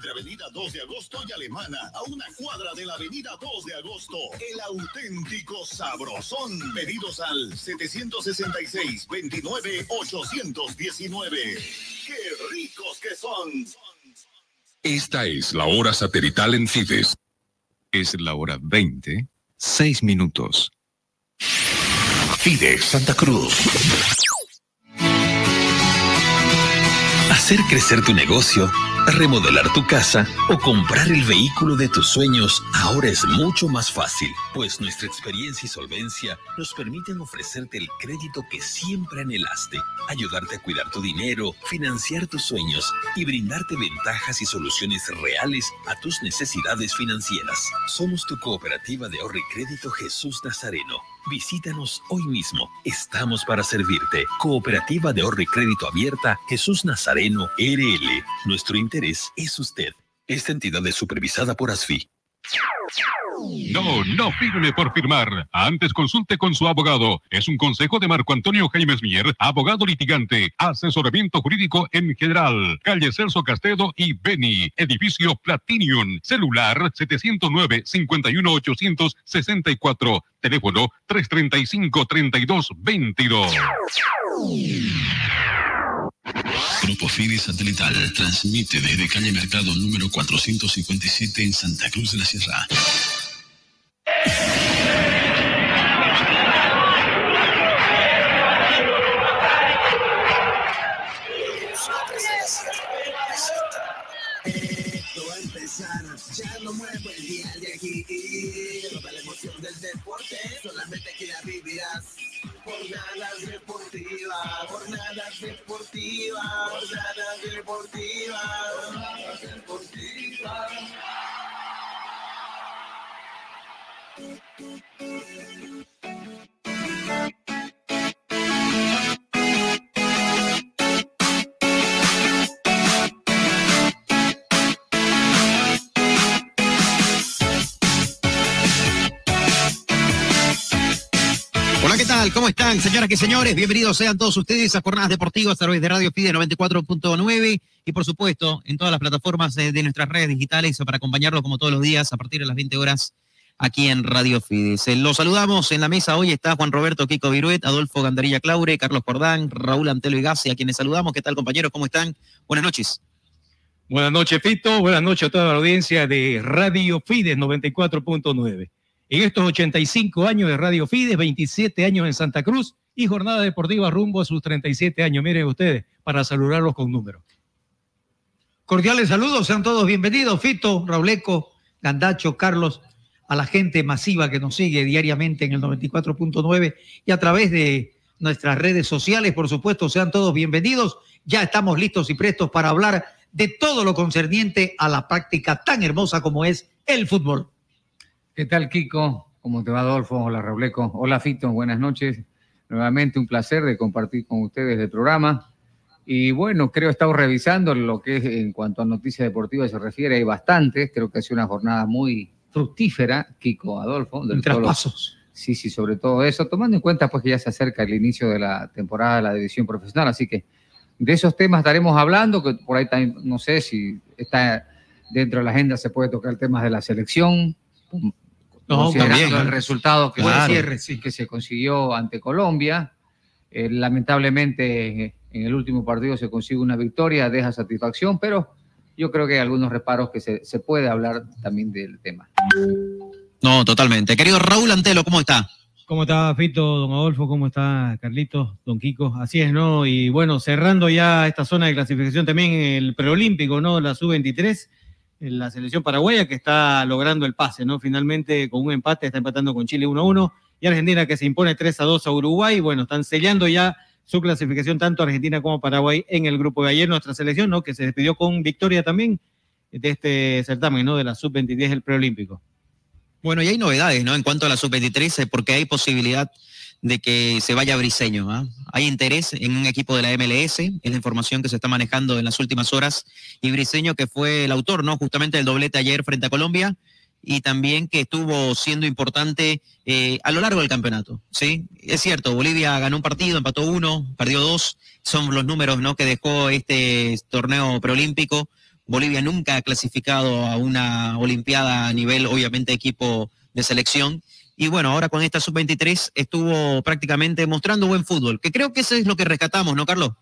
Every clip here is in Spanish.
entre Avenida 2 de Agosto y Alemana, a una cuadra de la Avenida 2 de Agosto. El auténtico sabrosón. Pedidos al 766-29-819. ¡Qué ricos que son! Esta es la hora satelital en Fides. Es la hora 20, 6 minutos. Fides Santa Cruz. Hacer crecer tu negocio Remodelar tu casa o comprar el vehículo de tus sueños ahora es mucho más fácil, pues nuestra experiencia y solvencia nos permiten ofrecerte el crédito que siempre anhelaste, ayudarte a cuidar tu dinero, financiar tus sueños y brindarte ventajas y soluciones reales a tus necesidades financieras. Somos tu cooperativa de ahorro y crédito Jesús Nazareno. Visítanos hoy mismo. Estamos para servirte. Cooperativa de ahorro y crédito abierta Jesús Nazareno RL. Nuestro interés es usted. Esta entidad es supervisada por ASFI. No, no firme por firmar. Antes consulte con su abogado. Es un consejo de Marco Antonio Jaimes Mier, abogado litigante, asesoramiento jurídico en general. Calle Celso Castedo y Beni, edificio Platinium, celular 709-51864, teléfono 335-3222. Grupo Fides Satelital transmite desde calle Mercado número 457 en Santa Cruz de la Sierra. Ya no muevo el día de aquí. Toda la emoción del deporte, solamente que la vivirás. Jornadas deportivas, jornadas deportivas, jornadas deportivas, jornadas deportivas. ¿Cómo están, señoras y señores? Bienvenidos sean todos ustedes a Jornadas Deportivas a través de Radio Fide 94.9 y, por supuesto, en todas las plataformas de nuestras redes digitales para acompañarlo como todos los días a partir de las 20 horas aquí en Radio Fides. Eh, Los saludamos en la mesa. Hoy está Juan Roberto Kiko Viruet, Adolfo Gandarilla Claure, Carlos Jordán, Raúl Antelo y Gassi, a quienes saludamos. ¿Qué tal, compañeros? ¿Cómo están? Buenas noches. Buenas noches, Fito. Buenas noches a toda la audiencia de Radio Fides 94.9. En estos 85 años de Radio Fides, 27 años en Santa Cruz y jornada deportiva rumbo a sus 37 años. Miren ustedes, para saludarlos con números. Cordiales saludos, sean todos bienvenidos. Fito, Rauleco, Gandacho, Carlos, a la gente masiva que nos sigue diariamente en el 94.9 y a través de nuestras redes sociales, por supuesto, sean todos bienvenidos. Ya estamos listos y prestos para hablar de todo lo concerniente a la práctica tan hermosa como es el fútbol. ¿Qué tal, Kiko? ¿Cómo te va, Adolfo? Hola, Rauleco. Hola, Fito. Buenas noches. Nuevamente un placer de compartir con ustedes el programa. Y bueno, creo que estamos revisando lo que es en cuanto a noticias deportivas se refiere. Hay bastantes. Creo que ha sido una jornada muy fructífera, Kiko, Adolfo. En traspasos. Sí, sí, sobre todo eso, tomando en cuenta pues que ya se acerca el inicio de la temporada de la división profesional, así que de esos temas estaremos hablando, que por ahí también, no sé si está dentro de la agenda, se puede tocar temas de la selección, No, considerando también, el resultado que, se- cierre, sí. que se consiguió ante Colombia. Eh, lamentablemente en el último partido se consigue una victoria, deja satisfacción, pero yo creo que hay algunos reparos que se, se puede hablar también del tema. No, totalmente. Querido Raúl Antelo, ¿cómo está? ¿Cómo está Fito, don Adolfo? ¿Cómo está Carlitos, don Kiko? Así es, ¿no? Y bueno, cerrando ya esta zona de clasificación también el preolímpico, ¿no? La sub-23, en la selección paraguaya que está logrando el pase, ¿no? Finalmente con un empate está empatando con Chile 1-1 y Argentina que se impone 3-2 a Uruguay. Bueno, están sellando ya su clasificación tanto Argentina como Paraguay en el grupo de ayer. Nuestra selección, ¿no? Que se despidió con victoria también de este certamen, ¿no? De la sub-23, el preolímpico. Bueno, y hay novedades, ¿no? En cuanto a la sub-23, eh, porque hay posibilidad de que se vaya Briseño. ¿ah? Hay interés en un equipo de la MLS, es la información que se está manejando en las últimas horas. Y Briseño, que fue el autor, ¿no? Justamente del doblete ayer frente a Colombia y también que estuvo siendo importante eh, a lo largo del campeonato. Sí, es cierto, Bolivia ganó un partido, empató uno, perdió dos, son los números ¿no? que dejó este torneo preolímpico. Bolivia nunca ha clasificado a una Olimpiada a nivel, obviamente, equipo de selección. Y bueno, ahora con esta sub-23 estuvo prácticamente mostrando buen fútbol, que creo que eso es lo que rescatamos, ¿no, Carlos?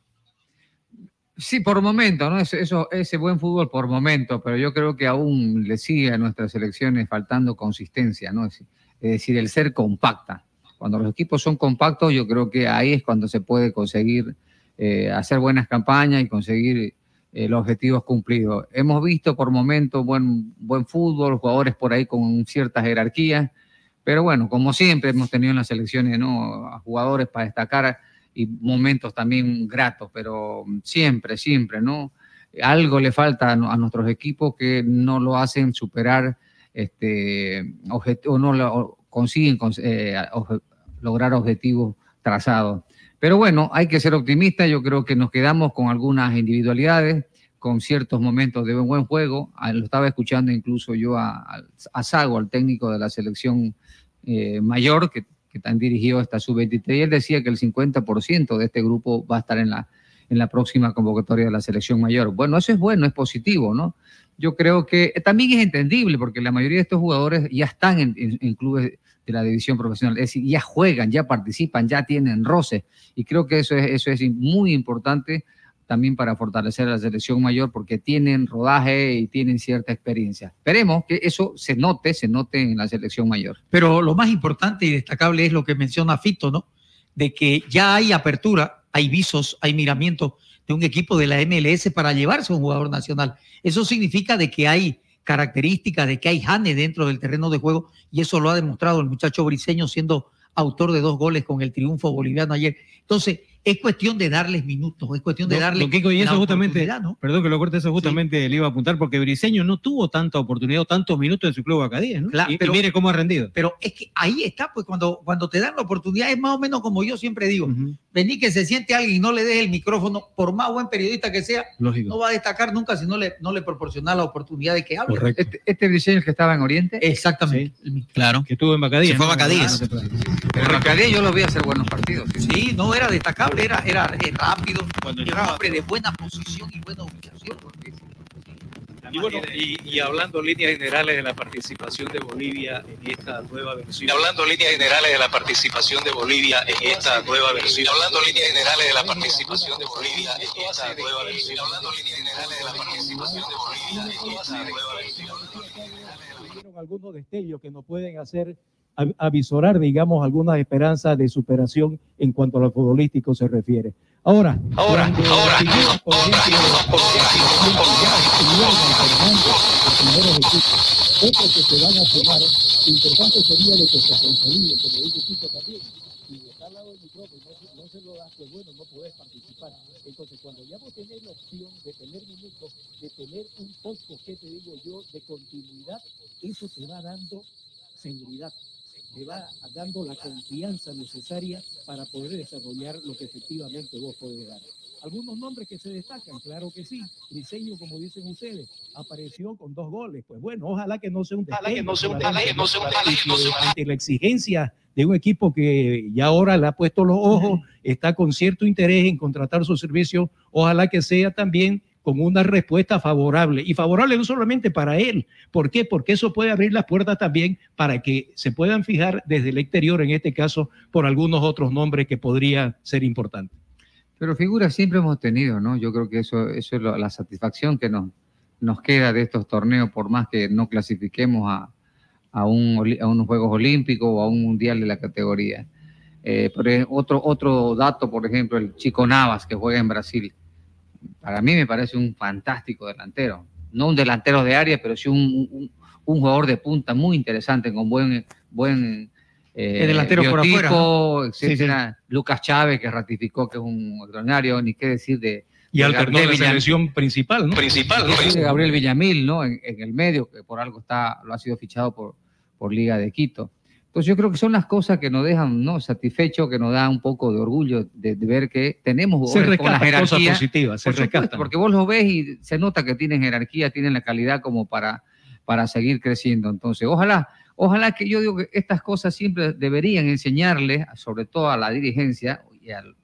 Sí, por momento, ¿no? Eso, ese buen fútbol por momento, pero yo creo que aún le sigue a nuestras selecciones faltando consistencia, ¿no? Es decir, el ser compacta. Cuando los equipos son compactos, yo creo que ahí es cuando se puede conseguir eh, hacer buenas campañas y conseguir eh, los objetivos cumplidos. Hemos visto por momentos buen, buen fútbol, jugadores por ahí con ciertas jerarquías, pero bueno, como siempre hemos tenido en las selecciones, ¿no? A jugadores para destacar y momentos también gratos, pero siempre, siempre, ¿no? Algo le falta a nuestros equipos que no lo hacen superar este o no lo, consiguen eh, lograr objetivos trazados. Pero bueno, hay que ser optimistas. Yo creo que nos quedamos con algunas individualidades, con ciertos momentos de buen juego. Ah, lo estaba escuchando incluso yo a, a Sago, al técnico de la selección eh, mayor, que que están dirigidos hasta sub-23, y él decía que el 50% de este grupo va a estar en la, en la próxima convocatoria de la selección mayor. Bueno, eso es bueno, es positivo, ¿no? Yo creo que también es entendible porque la mayoría de estos jugadores ya están en, clubes de la división profesional, es decir, ya juegan, ya participan, ya tienen roces, y creo que eso es, eso es muy importante también para fortalecer a la selección mayor porque tienen rodaje y tienen cierta experiencia. Esperemos que eso se note, se note en la selección mayor. Pero lo más importante y destacable es lo que menciona Fito, ¿no? De que ya hay apertura, hay visos, hay miramientos de un equipo de la MLS para llevarse a un jugador nacional. Eso significa de que hay características, de que hay Jane dentro del terreno de juego y eso lo ha demostrado el muchacho briseño siendo autor de dos goles con el triunfo boliviano ayer. Entonces, es cuestión de darles minutos, es cuestión de darles. y eso justamente, perdón que lo corte, eso justamente le iba a apuntar, porque Briseño no tuvo tanta oportunidad o tantos minutos en su club Acadía, ¿no? Claro, pero, mire cómo ha rendido. Pero es que ahí está, pues cuando, cuando te dan la oportunidad, es más o menos como yo siempre digo: vení que se siente alguien y no le des el micrófono, por más buen periodista que sea, no va a destacar nunca si no le, no le proporciona la oportunidad de que hable. Este, este Briseño que estaba en Oriente. Exactamente. claro. Que estuvo en Bacadíes. fue a Bacadíes. pero en Bacadíes yo lo vi hacer buenos partidos. Sí, no era destacable, era, era rápido, cuando era un hombre de buena posición y buena ubicación. Y bueno, y, hablando en líneas generales de la participación de Bolivia en esta nueva versión. Y hablando en líneas generales de la participación de Bolivia en esta nueva versión. Y hablando en líneas generales de la participación de Bolivia en esta nueva versión. Hablando en líneas generales de la participación de Bolivia en esta nueva versión. Algunos destellos que nos pueden hacer avisorar, digamos, algunas esperanzas de superación en cuanto a lo futbolístico se refiere. Ahora, ahora, ahora, otros que se van a sumar, lo importante sería de que se consolide, como dice Tito también, y está al lado del micrófono, no, no se lo das, pues bueno, no podés participar. Entonces, cuando ya vos tenés la opción de tener minutos, de tener un poco, que te digo yo, de continuidad, eso te va dando seguridad te va dando la confianza necesaria para poder desarrollar lo que efectivamente vos podés dar. Algunos nombres que se destacan, claro que sí. Diseño, como dicen ustedes, apareció con dos goles. Pues bueno, ojalá que no sea un ojalá que no sea un ojalá que no sea un ante la exigencia de un equipo que ya ahora le ha puesto los ojos, está con cierto interés en contratar su servicio, ojalá que sea también con una respuesta favorable. Y favorable no solamente para él. ¿Por qué? Porque eso puede abrir las puertas también para que se puedan fijar desde el exterior, en este caso, por algunos otros nombres que podrían ser importantes. Pero figuras siempre hemos tenido, ¿no? Yo creo que eso, es la satisfacción que nos, nos queda de estos torneos, por más que no clasifiquemos a, un, unos Juegos Olímpicos o a un Mundial de la categoría. Eh, pero otro dato, por ejemplo, el Chico Navas, que juega en Brasil para mí me parece un fantástico delantero. No un delantero de área, pero sí un, un, jugador de punta muy interesante, con buen, buen eh, delantero por afuera. Lucas Chávez, que ratificó que es un extraordinario, ni qué decir de. Y alternó la selección principal, ¿no? Principal, ¿no? Gabriel Villamil, ¿no? En, en, el medio, que por algo está, lo ha sido fichado por, por Liga de Quito. Entonces yo creo que son las cosas que nos dejan no satisfechos, que nos da un poco de orgullo de, ver que tenemos se con la jerarquía. Positivas, se porque vos los ves y se nota que tienen jerarquía, tienen la calidad como para, para seguir creciendo. Entonces, ojalá, ojalá que yo digo que estas cosas siempre deberían enseñarles, sobre todo a la dirigencia y al,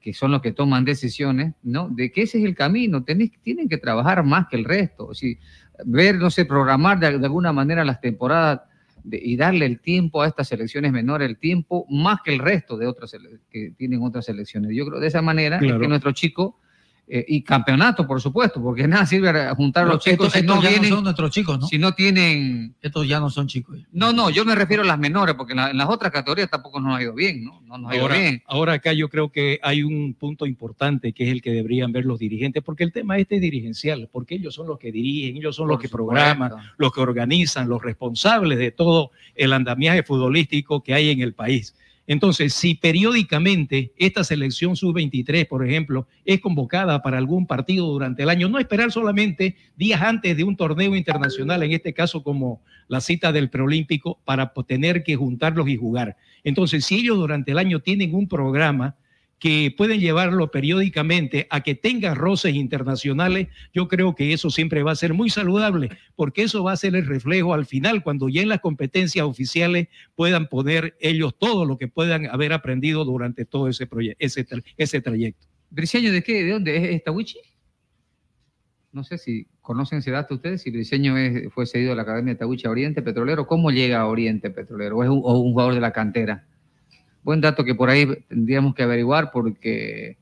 que son los que toman decisiones, ¿no? De que ese es el camino, Tenés, tienen que trabajar más que el resto, si, ver, no sé, programar de, de alguna manera las temporadas de- y darle el tiempo a estas selecciones menores, el tiempo más que el resto de otras que tienen otras selecciones. Yo creo de esa manera es que nuestro chico, eh, y campeonato, por supuesto, porque nada sirve juntar a los chicos estos- si no estos ya no vienen, son nuestros chicos, ¿no? si no tienen... Estos ya no son chicos. No, no, yo me refiero a las menores, porque en, la- en las otras categorías tampoco nos ha ido bien, ¿no? No nos ha ido Ahora, bien. ahora acá yo creo que hay un punto importante que es el que deberían ver los dirigentes, porque el tema este es dirigencial, porque ellos son los que dirigen, ellos son los que supuesto. programan, los que organizan, los responsables de todo el andamiaje futbolístico que hay en el país. Entonces, si periódicamente esta selección sub-23, por ejemplo, es convocada para algún partido durante el año, no esperar solamente días antes de un torneo internacional, en este caso como la cita del preolímpico, para tener que juntarlos y jugar. Entonces, si ellos durante el año tienen un programa que pueden llevarlo periódicamente a que tenga roces internacionales, yo creo que eso siempre va a ser muy saludable, porque eso va a ser el reflejo al final, cuando ya en las competencias oficiales puedan poner ellos todo lo que puedan haber aprendido durante todo ese, ese, ese trayecto. ¿Briseño de qué? ¿De dónde? ¿Es, es Tawichi? No sé si conocen ese dato ustedes, si Briseño es, fue cedido a la Academia de Tawichi a Oriente Petrolero, ¿cómo llega a Oriente Petrolero? ¿O es un jugador de la cantera? Buen dato que por ahí tendríamos que averiguar porque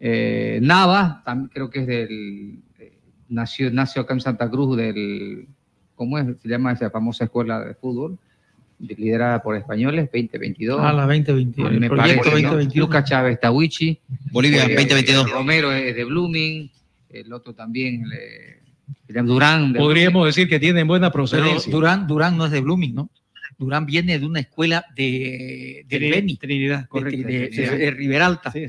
eh, Nava, también creo que es del... eh, nació, nació acá en Santa Cruz del... ¿Cómo es? Se llama esa famosa escuela de fútbol, de- liderada por españoles, 2022. Ah, la 2021. Me proyecto parece, ¿no? 2021. Lucas Chávez Tawichi. Bolivia, Eh, 2022. Romero es de Blooming, el otro también, le- llama Durán. de Podríamos decir que tienen buena Pero procedencia. Durán, Durán no es de Blooming, ¿no? Durán viene de una escuela de, del Trini- Beni, Trinidad, de, correcto. de- de- Trinidad. de Riberalta, Sí,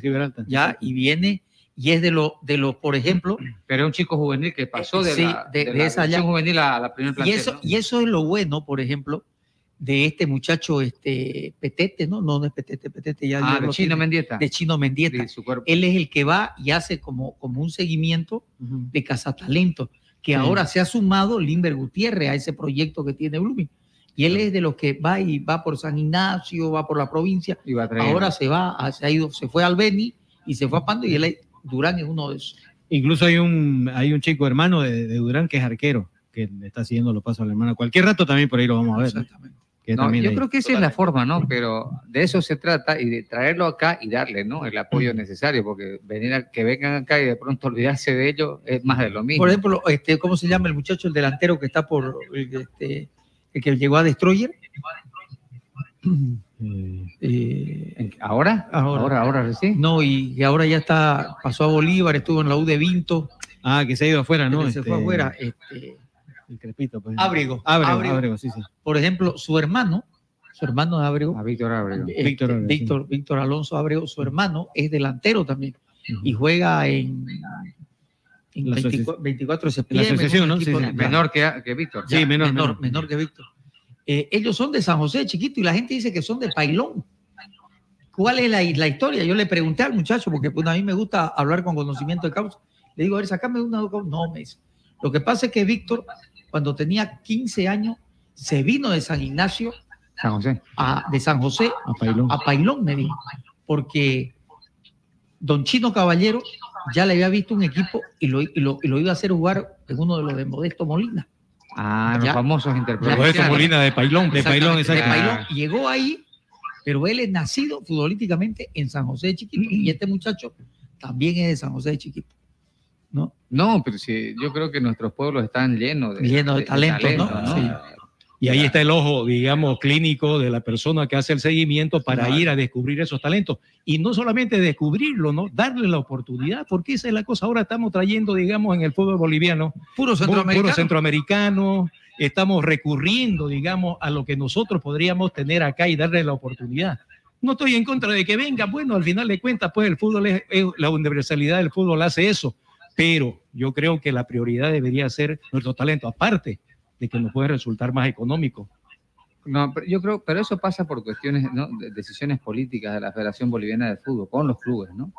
ya, y viene, y es de los, de los, por ejemplo, Pero es un chico juvenil que pasó de, Sí, la, de- de de la esa ya- división juvenil a la primera y plantel. eso, ¿no? y eso es lo bueno, por ejemplo, de este muchacho, este Petete, ¿no? No, no es Petete, Petete ya. Ah, de Chino tiene, Mendieta. De Chino Mendieta. Su. Él es el que va y hace como, como un seguimiento de Cazatalento, que Sí. ahora se ha sumado Limber Gutiérrez a ese proyecto que tiene Blooming. Y él es de los que va y va por San Ignacio, va por la provincia. Y va. Ahora se va, a- se ha ido, se fue al Beni y se fue a Pando y él, es- Durán es uno de esos. Incluso hay un, hay un chico hermano de, de Durán que es arquero, que le está siguiendo los pasos al hermano. Cualquier rato también por ahí lo vamos a ver. ¿no? Exactamente. No, yo ahí. creo que esa es la forma, ¿no? Pero de eso se trata y de traerlo acá y darle, ¿no? El apoyo necesario, porque venir a, que vengan acá y de pronto olvidarse de ellos es más de lo mismo. Por ejemplo, este, ¿cómo se llama el muchacho, el delantero que está por este, el que llegó a Destroyer? Eh, ¿En- ¿Ahora? Ahora. Ahora, ahora recién. no, y ahora ya está, pasó a Bolívar, estuvo en la U de Vinto, Ah, que se ha ido afuera, ¿no? se fue Este, afuera. Este, El crepito, pues. Ábrego, Ábrego, Ábrego. Ábrego, sí, sí. por ejemplo, su hermano, su hermano de Ábrego, A Víctor Ábrego. este, Víctor Ábrego, sí. Víctor, Víctor Alonso Ábrego, su hermano es delantero también y juega en La 24, 24 de la septiembre. asociación, un ¿no? equipo Sí, de- sí. Menor que, que Víctor. Sí, menor, menor, menor. menor que Víctor. Eh, ellos son de San José, chiquito, y la gente dice que son de Pailón. ¿Cuál es la, la historia? Yo le pregunté al muchacho, porque pues, a mí me gusta hablar con conocimiento de causa. Le digo, a ver, sacame una. No, me dice. Lo que pasa es que Víctor, cuando tenía 15 años, se vino de San Ignacio, San José. a- de San José A Pailón. a Pailón, me dijo, porque Don Chino Caballero ya le había visto un equipo y lo, y lo, y lo iba a hacer jugar en uno de los de Modesto Molina. Ah, los famosos Roberto interpretaciones. Molina de Pailón, de Pailón, de exacto. Pailón. Llegó ahí, pero él es nacido futbolísticamente en San José de Chiquito y este muchacho también es de San José de Chiquito. ¿no? No, pero sí, yo creo que nuestros pueblos están llenos de, Llenos de talentos, ¿no? Sí. Y ahí está el ojo, digamos, clínico de la persona que hace el seguimiento para ir a descubrir esos talentos. Y no solamente descubrirlo, ¿no? Darle la oportunidad, porque esa es la cosa. Ahora estamos trayendo, digamos, en el fútbol boliviano, Puro pu- centroamericano. puro centroamericano. Estamos recurriendo, digamos, a lo que nosotros podríamos tener acá y darle la oportunidad. No estoy en contra de que venga, bueno, al final de cuentas, pues el fútbol es, es- la universalidad del fútbol hace eso, pero yo creo que la prioridad debería ser nuestro talento, aparte que nos puede resultar más económico. No, pero yo creo, pero eso pasa por cuestiones, ¿no? de decisiones políticas de la Federación Boliviana de Fútbol con los clubes, ¿no?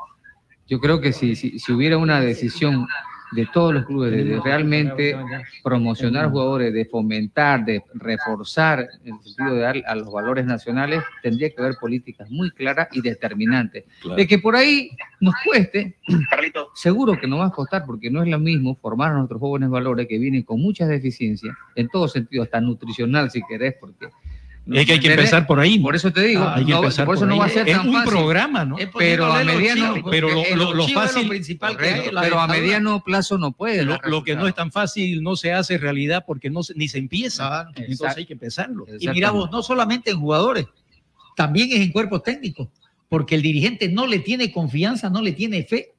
Yo creo que si, si, si hubiera una decisión de todos los clubes, de, de realmente promocionar jugadores, de fomentar, de reforzar en el sentido de dar a los valores nacionales, tendría que haber políticas muy claras y determinantes. Claro. De que por ahí nos cueste, seguro que nos va a costar, porque no es lo mismo formar a nuestros jóvenes valores que vienen con muchas deficiencias, en todo sentido, hasta nutricional si querés, porque... Es que hay que empezar por ahí. Por eso te digo, Ah, hay que no- empezar por eso por no ahí. va a ser Es tan un fácil. programa, ¿no? Pero a mediano, pero lo, lo- lo fácil, pero a mediano plazo no puede. Lo, que no es tan fácil no se hace realidad porque no ni se empieza. Claro. Entonces Exacto. hay que empezarlo. Y mira vos, no solamente en jugadores, también es en cuerpos técnicos, porque el dirigente no le tiene confianza, no le tiene fe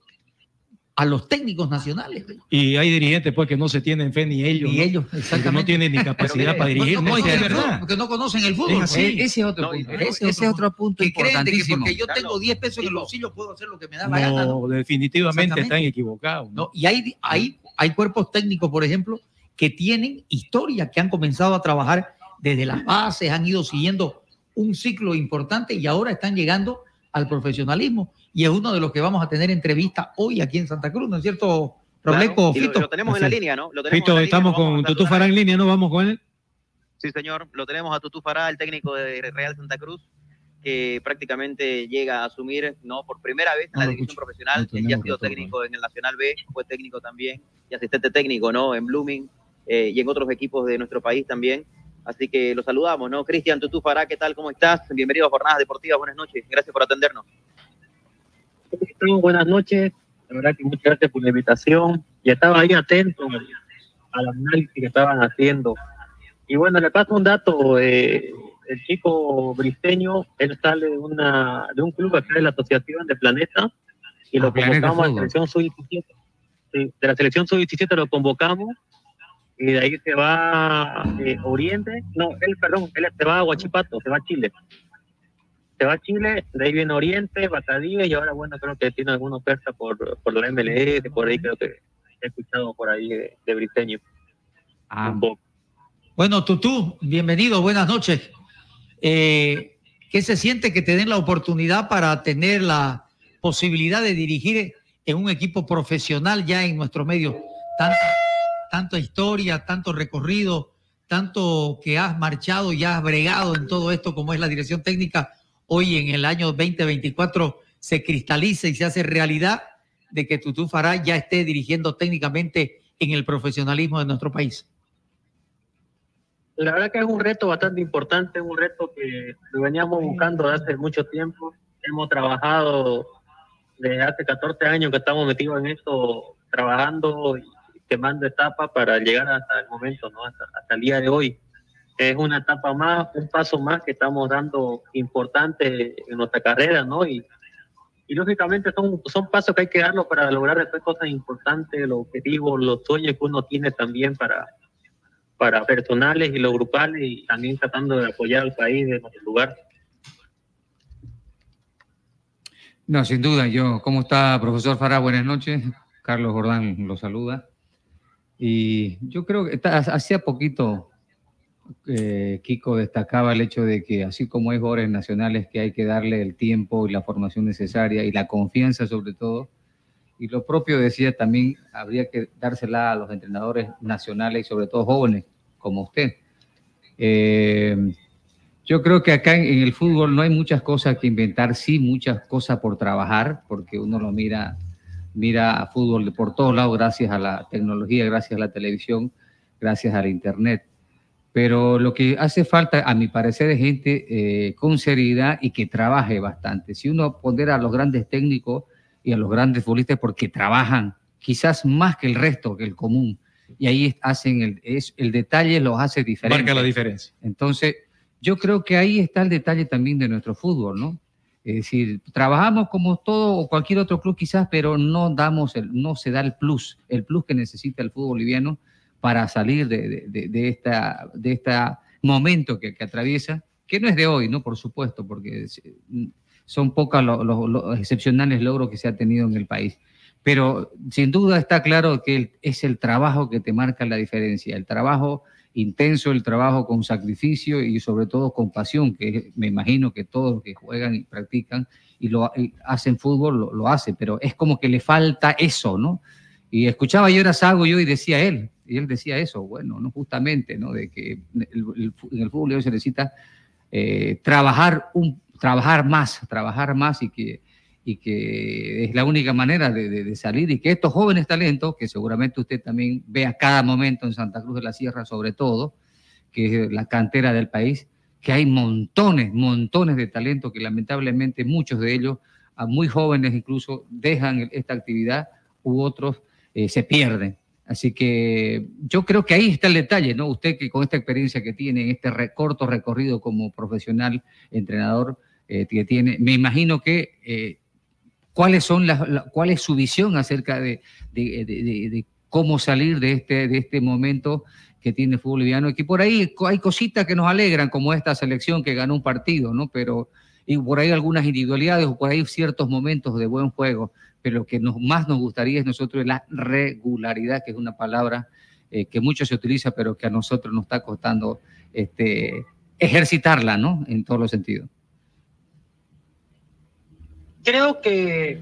a los técnicos nacionales. Y hay dirigentes pues que no se tienen fe ni ellos. Ni ¿no? ellos, exactamente. no tienen ni capacidad para dirigir. No, es que es verdad. Porque no conocen el fútbol. Es. E- ese es otro punto. Ese, ese es otro punto que creen de que porque yo tengo 10 pesos en el bolsillo puedo hacer lo que me da la gana. ¿no? Definitivamente están equivocados. ¿no? ¿no? Y hay, hay, hay cuerpos técnicos, por ejemplo, que tienen historia, que han comenzado a trabajar desde las bases, han ido siguiendo un ciclo importante y ahora están llegando al profesionalismo. Y es uno de los que vamos a tener entrevista hoy aquí en Santa Cruz, ¿no es cierto, Robleco? lo, Fito? lo tenemos en la línea, ¿no? Lo tenemos en Fito, la línea, estamos lo vamos a con Tutú Fará en línea, ¿no? Vamos con él. Sí, señor. Lo tenemos a Tutú Fará, el técnico de Real Santa Cruz, que prácticamente llega a asumir no por primera vez en No la lo división escucho. profesional. No ya ha sido técnico en el Nacional B, fue técnico también y asistente técnico, ¿no? En Blooming eh, y en otros equipos de nuestro país también. Así que lo saludamos, ¿no? Cristian Tutú Fará, ¿qué tal? ¿Cómo estás? Bienvenido a Jornadas Deportivas. Buenas noches. Gracias por atendernos. Buenas noches. La verdad que muchas gracias por la invitación. Y estaba ahí atento al análisis que estaban haciendo. Y bueno, le paso un dato. eh, el chico briseño, él sale de, una, de un club acá de la Asociación de Planeta y lo Ah, convocamos a la selección sub-17. Sí, de la selección sub-17 lo convocamos y de ahí se va eh, Oriente. No, él, perdón, él se va a Huachipato, se va a Chile se va a Chile, de ahí viene Oriente, Batadilla y ahora bueno creo que tiene alguna oferta por, por la MLS, por ahí creo que he escuchado por ahí de, de Briseño. Ah, Un poco. Bueno, Tutú, bienvenido, buenas noches. Eh, ¿Qué se siente que te den la oportunidad para tener la posibilidad de dirigir en un equipo profesional ya en nuestro medio? Tanta, tanta historia, tanto recorrido, tanto que has marchado y has bregado en todo esto como es la dirección técnica, hoy en el año 2024 se cristaliza y se hace realidad de que Tutú Fará ya esté dirigiendo técnicamente en el profesionalismo de nuestro país. La verdad que es un reto bastante importante, un reto que lo veníamos buscando desde hace mucho tiempo. Hemos trabajado desde hace 14 años que estamos metidos en esto, trabajando y quemando etapas para llegar hasta el momento, ¿no? hasta, hasta el día de hoy. Es una etapa más, un paso más que estamos dando importante en nuestra carrera, ¿no? Y, y lógicamente son, son pasos que hay que darlos para lograr después cosas importantes, los objetivos, los sueños que uno tiene también para, para personales y los grupales y también tratando de apoyar al país de nuestro lugar. No, sin duda, yo, ¿cómo está, profesor Fará? Buenas noches. Carlos Jordán lo saluda. Y yo creo que hacía poquito, eh, Kiko destacaba el hecho de que así como hay jugadores nacionales que hay que darle el tiempo y la formación necesaria y la confianza sobre todo, y lo propio decía también, habría que dársela a los entrenadores nacionales y sobre todo jóvenes como usted. Eh, yo creo que acá en, en el fútbol no hay muchas cosas que inventar, sí muchas cosas por trabajar, porque uno lo mira, mira a fútbol de por todos lados gracias a la tecnología, gracias a la televisión, gracias al internet. Pero lo que hace falta, a mi parecer, es gente eh, con seriedad y que trabaje bastante. Si uno pondera a los grandes técnicos y a los grandes futbolistas porque trabajan quizás más que el resto, que el común, y ahí hacen el, es, el detalle los hace diferentes. Marca la diferencia. Entonces, yo creo que ahí está el detalle también de nuestro fútbol, ¿no? Es decir, trabajamos como todo o cualquier otro club quizás, pero no damos, el, no se da el plus, el plus que necesita el fútbol boliviano para salir de, de, este momento que, atraviesa, que no es de hoy, ¿no? Por supuesto, porque son pocos los, los, excepcionales logros que se ha tenido en el país. Pero sin duda está claro que es el trabajo que te marca la diferencia, el trabajo intenso, el trabajo con sacrificio y sobre todo con pasión, que me imagino que todos los que juegan y practican y lo hacen fútbol lo, lo hacen, pero es como que le falta eso, ¿no? Y escuchaba yo era Sago yo y decía él, y él decía eso, bueno, no justamente, ¿no? De que en el fútbol se necesita eh, trabajar, un, trabajar más, trabajar más y que, y que es la única manera de, salir y que estos jóvenes talentos, que seguramente usted también ve a cada momento en Santa Cruz de la Sierra sobre todo, que es la cantera del país, que hay montones, montones de talentos que lamentablemente muchos de ellos, a muy jóvenes incluso, dejan esta actividad u otros eh, se pierden. Así que yo creo que ahí está el detalle, ¿no? Usted que con esta experiencia que tiene, en este re, corto recorrido como profesional, entrenador eh, que tiene, me imagino que eh, cuáles son las, la, cuál es su visión acerca de, de, cómo salir de este, de este momento que tiene el fútbol boliviano, y que por ahí hay cositas que nos alegran, como esta selección que ganó un partido, ¿no? Pero, y por ahí algunas individualidades, o por ahí ciertos momentos de buen juego, pero lo que nos, más nos gustaría es nosotros la regularidad, que es una palabra eh, que mucho se utiliza, pero que a nosotros nos está costando este, ejercitarla, ¿no? En todos los sentidos. Creo que,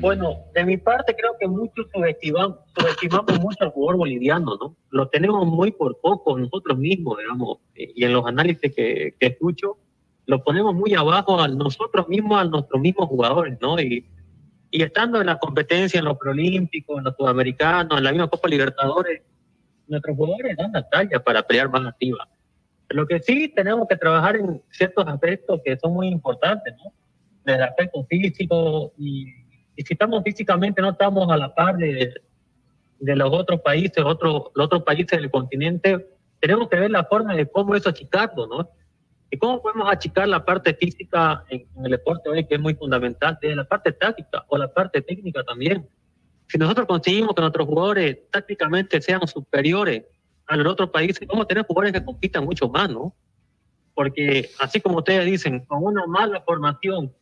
bueno, de mi parte creo que muchos subestimamos, subestimamos mucho al jugador boliviano, ¿no? Lo tenemos muy por poco nosotros mismos, digamos, y en los análisis que, que escucho, lo ponemos muy abajo a nosotros mismos, a nuestros mismos jugadores, ¿no? Y y estando en la competencia, en los Prolímpicos, en los Sudamericanos, en la misma Copa Libertadores, nuestros jugadores dan la talla para pelear más activa. Lo que sí tenemos que trabajar en ciertos aspectos que son muy importantes, ¿no? Desde el aspecto físico y, y si estamos físicamente no estamos a la par de, de los otros países, otros, los otros países del continente, tenemos que ver la forma de cómo eso achicarlo, ¿no? ¿Y cómo podemos achicar la parte física en, en el deporte hoy, que es muy fundamental, de la parte táctica o la parte técnica también? Si nosotros conseguimos que nuestros jugadores tácticamente sean superiores a los otros países, vamos a tener jugadores que compitan mucho más, ¿no? Porque así como ustedes dicen, con una mala formación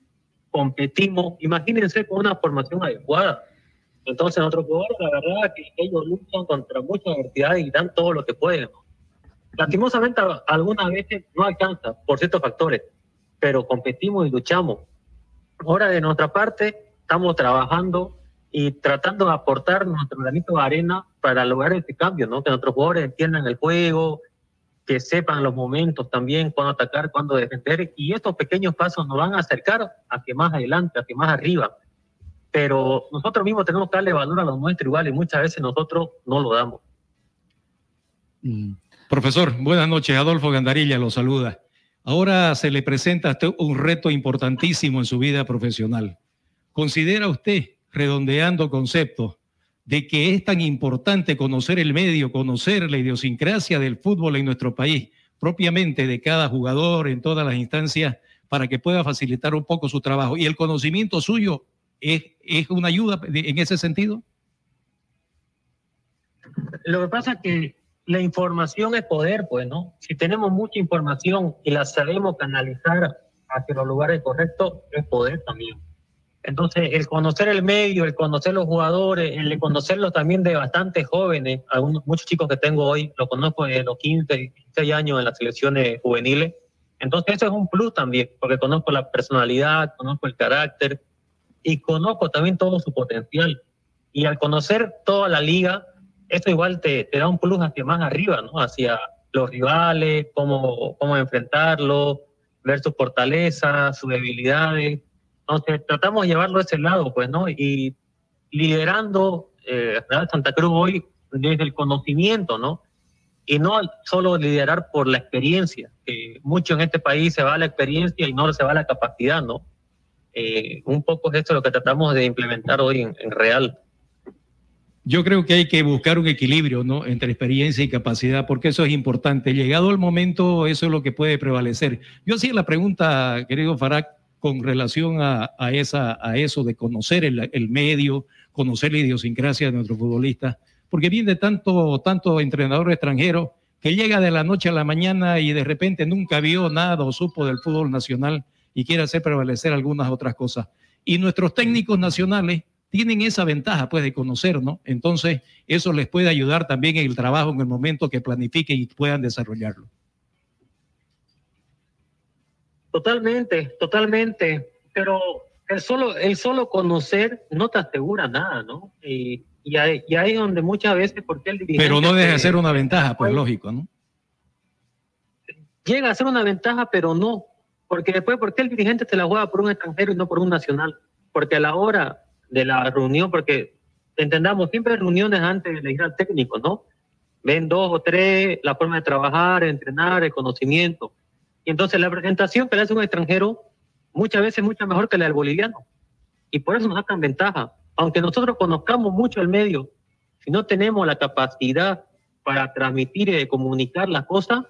competimos, imagínense con una formación adecuada. Entonces, nuestros jugadores, la verdad, que ellos luchan contra muchas adversidades y dan todo lo que pueden. Lastimosamente, algunas veces no alcanza por ciertos factores, pero competimos y luchamos. Ahora, de nuestra parte, estamos trabajando y tratando de aportar nuestro granito de arena para lograr este cambio, ¿no? Que nuestros jugadores entiendan el juego, que sepan los momentos también, cuándo atacar, cuándo defender, y estos pequeños pasos nos van a acercar a que más adelante, a que más arriba. Pero nosotros mismos tenemos que darle valor a los nuestros igual y muchas veces nosotros no lo damos. Mm. Profesor, buenas noches. Adolfo Gandarilla lo saluda. Ahora se le presenta a usted un reto importantísimo en su vida profesional. ¿Considera usted, redondeando conceptos, de que es tan importante conocer el medio, conocer la idiosincrasia del fútbol en nuestro país, propiamente de cada jugador en todas las instancias, para que pueda facilitar un poco su trabajo? ¿Y el conocimiento suyo es, es una ayuda en ese sentido? Lo que pasa es que la información es poder, pues, ¿no? Si tenemos mucha información y la sabemos canalizar hacia los lugares correctos, es poder también. Entonces, el conocer el medio, el conocer los jugadores, el conocerlos también de bastantes jóvenes, algunos, muchos chicos que tengo hoy, lo conozco de los 15, 16 años en las selecciones juveniles. Entonces, eso es un plus también, porque conozco la personalidad, conozco el carácter y conozco también todo su potencial. Y al conocer toda la liga, eso igual te, te, da un plus hacia más arriba, ¿no? Hacia los rivales, cómo, cómo enfrentarlo, ver sus fortalezas, sus debilidades. Entonces, tratamos de llevarlo a ese lado, pues, ¿no? Y liderando eh, Santa Cruz hoy desde el conocimiento, ¿no? Y no solo liderar por la experiencia, que mucho en este país se va la experiencia y no se va a la capacidad, ¿no? Eh, un poco es esto lo que tratamos de implementar hoy en, en Real. Yo creo que hay que buscar un equilibrio ¿no? entre experiencia y capacidad, porque eso es importante. Llegado el momento, eso es lo que puede prevalecer. Yo hacía la pregunta, querido Farag, con relación a, esa, a eso de conocer el, medio, conocer la idiosincrasia de nuestro futbolista, porque viene tanto, tanto entrenador extranjero que llega de la noche a la mañana y de repente nunca vio nada o supo del fútbol nacional y quiere hacer prevalecer algunas otras cosas. Y nuestros técnicos nacionales tienen esa ventaja pues de conocer, ¿no? Entonces, eso les puede ayudar también en el trabajo en el momento que planifiquen y puedan desarrollarlo. Totalmente, totalmente, pero el solo, el solo conocer no te asegura nada, ¿no? Y Y ahí, y ahí es donde muchas veces, porque el dirigente... Pero no deja de ser una ventaja, pues lógico, ¿no? llega a ser una ventaja, pero no. Porque después, ¿por qué el dirigente se la juega por un extranjero y no por un nacional? Porque a la hora de la reunión, porque entendamos, siempre hay reuniones antes de elegir al técnico, ¿no? Ven dos o tres la forma de trabajar, entrenar, el conocimiento. Y entonces la presentación que le hace un extranjero muchas veces es mucho mejor que la del boliviano. Y por eso nos sacan ventaja. Aunque nosotros conozcamos mucho el medio, si no tenemos la capacidad para transmitir y comunicar las cosas,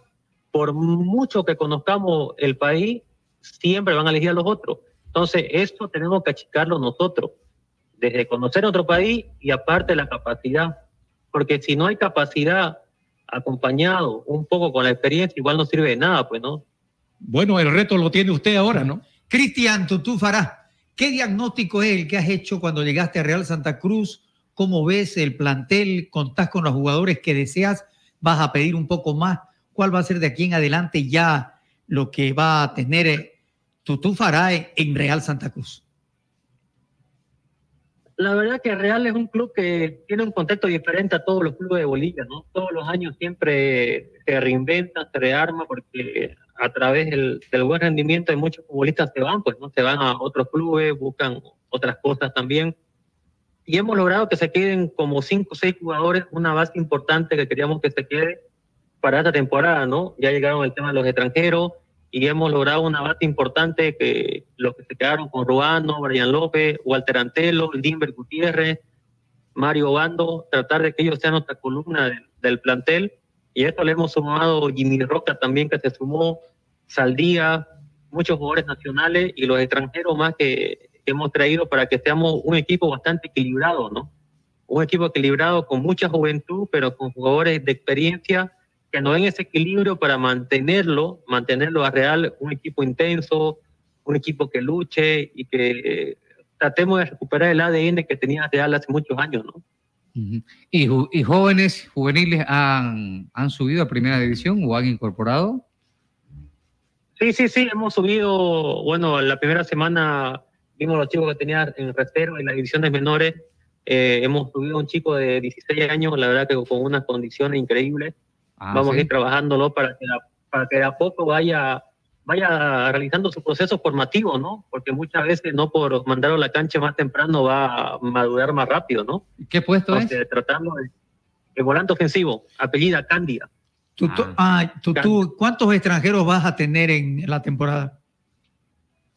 por mucho que conozcamos el país, siempre van a elegir a los otros. Entonces, esto tenemos que achicarlo nosotros, desde conocer otro país y aparte la capacidad. Porque si no hay capacidad acompañado un poco con la experiencia, igual no sirve de nada, pues, ¿no? Bueno, el reto lo tiene usted ahora, ¿no? Cristian Tutú Fará, ¿qué diagnóstico es el que has hecho cuando llegaste a Real Santa Cruz? ¿Cómo ves el plantel? ¿Contás con los jugadores que deseas? ¿Vas a pedir un poco más? ¿Cuál va a ser de aquí en adelante ya lo que va a tener eh, Tutú Fará en- en Real Santa Cruz? La verdad que Real es un club que tiene un contexto diferente a todos los clubes de Bolivia, ¿no? Todos los años siempre se reinventa, se rearma, porque a través del, buen rendimiento de muchos futbolistas se van, pues, ¿no? Se van a otros clubes, buscan otras cosas también. Y hemos logrado que se queden como cinco o seis jugadores, una base importante que queríamos que se quede para esta temporada, ¿no? Ya llegaron el tema de los extranjeros y hemos logrado una base importante que los que se quedaron con Ruano, Brian López, Walter Antelo, Limber Gutiérrez, Mario Bando, tratar de que ellos sean nuestra columna del plantel. Y esto le hemos sumado Jimmy Roca también que se sumó, Saldía, muchos jugadores nacionales y los extranjeros más que, que hemos traído para que seamos un equipo bastante equilibrado, ¿no? Un equipo equilibrado con mucha juventud, pero con jugadores de experiencia que nos den ese equilibrio para mantenerlo, mantenerlo a Real, un equipo intenso, un equipo que luche y que eh, tratemos de recuperar el ADN que tenía Real hace muchos años, ¿no? ¿Y, ju- y jóvenes juveniles han, han subido a primera división o han incorporado? Sí, sí, sí, hemos subido, bueno, la primera semana vimos los chicos que tenían en reserva en las divisiones menores, eh, hemos subido un chico de 16 años, la verdad que con unas condiciones increíbles, Ah, vamos sí. a ir trabajándolo para que, a- para que de a poco vaya, vaya realizando su proceso formativo, ¿no? Porque muchas veces no por mandarlo a la cancha más temprano va a madurar más rápido, ¿no? ¿Qué puesto es? Tratando de, de volante ofensivo, apellida Cándida. Tutú, ah, Tutú, ¿cuántos extranjeros vas a tener en la temporada?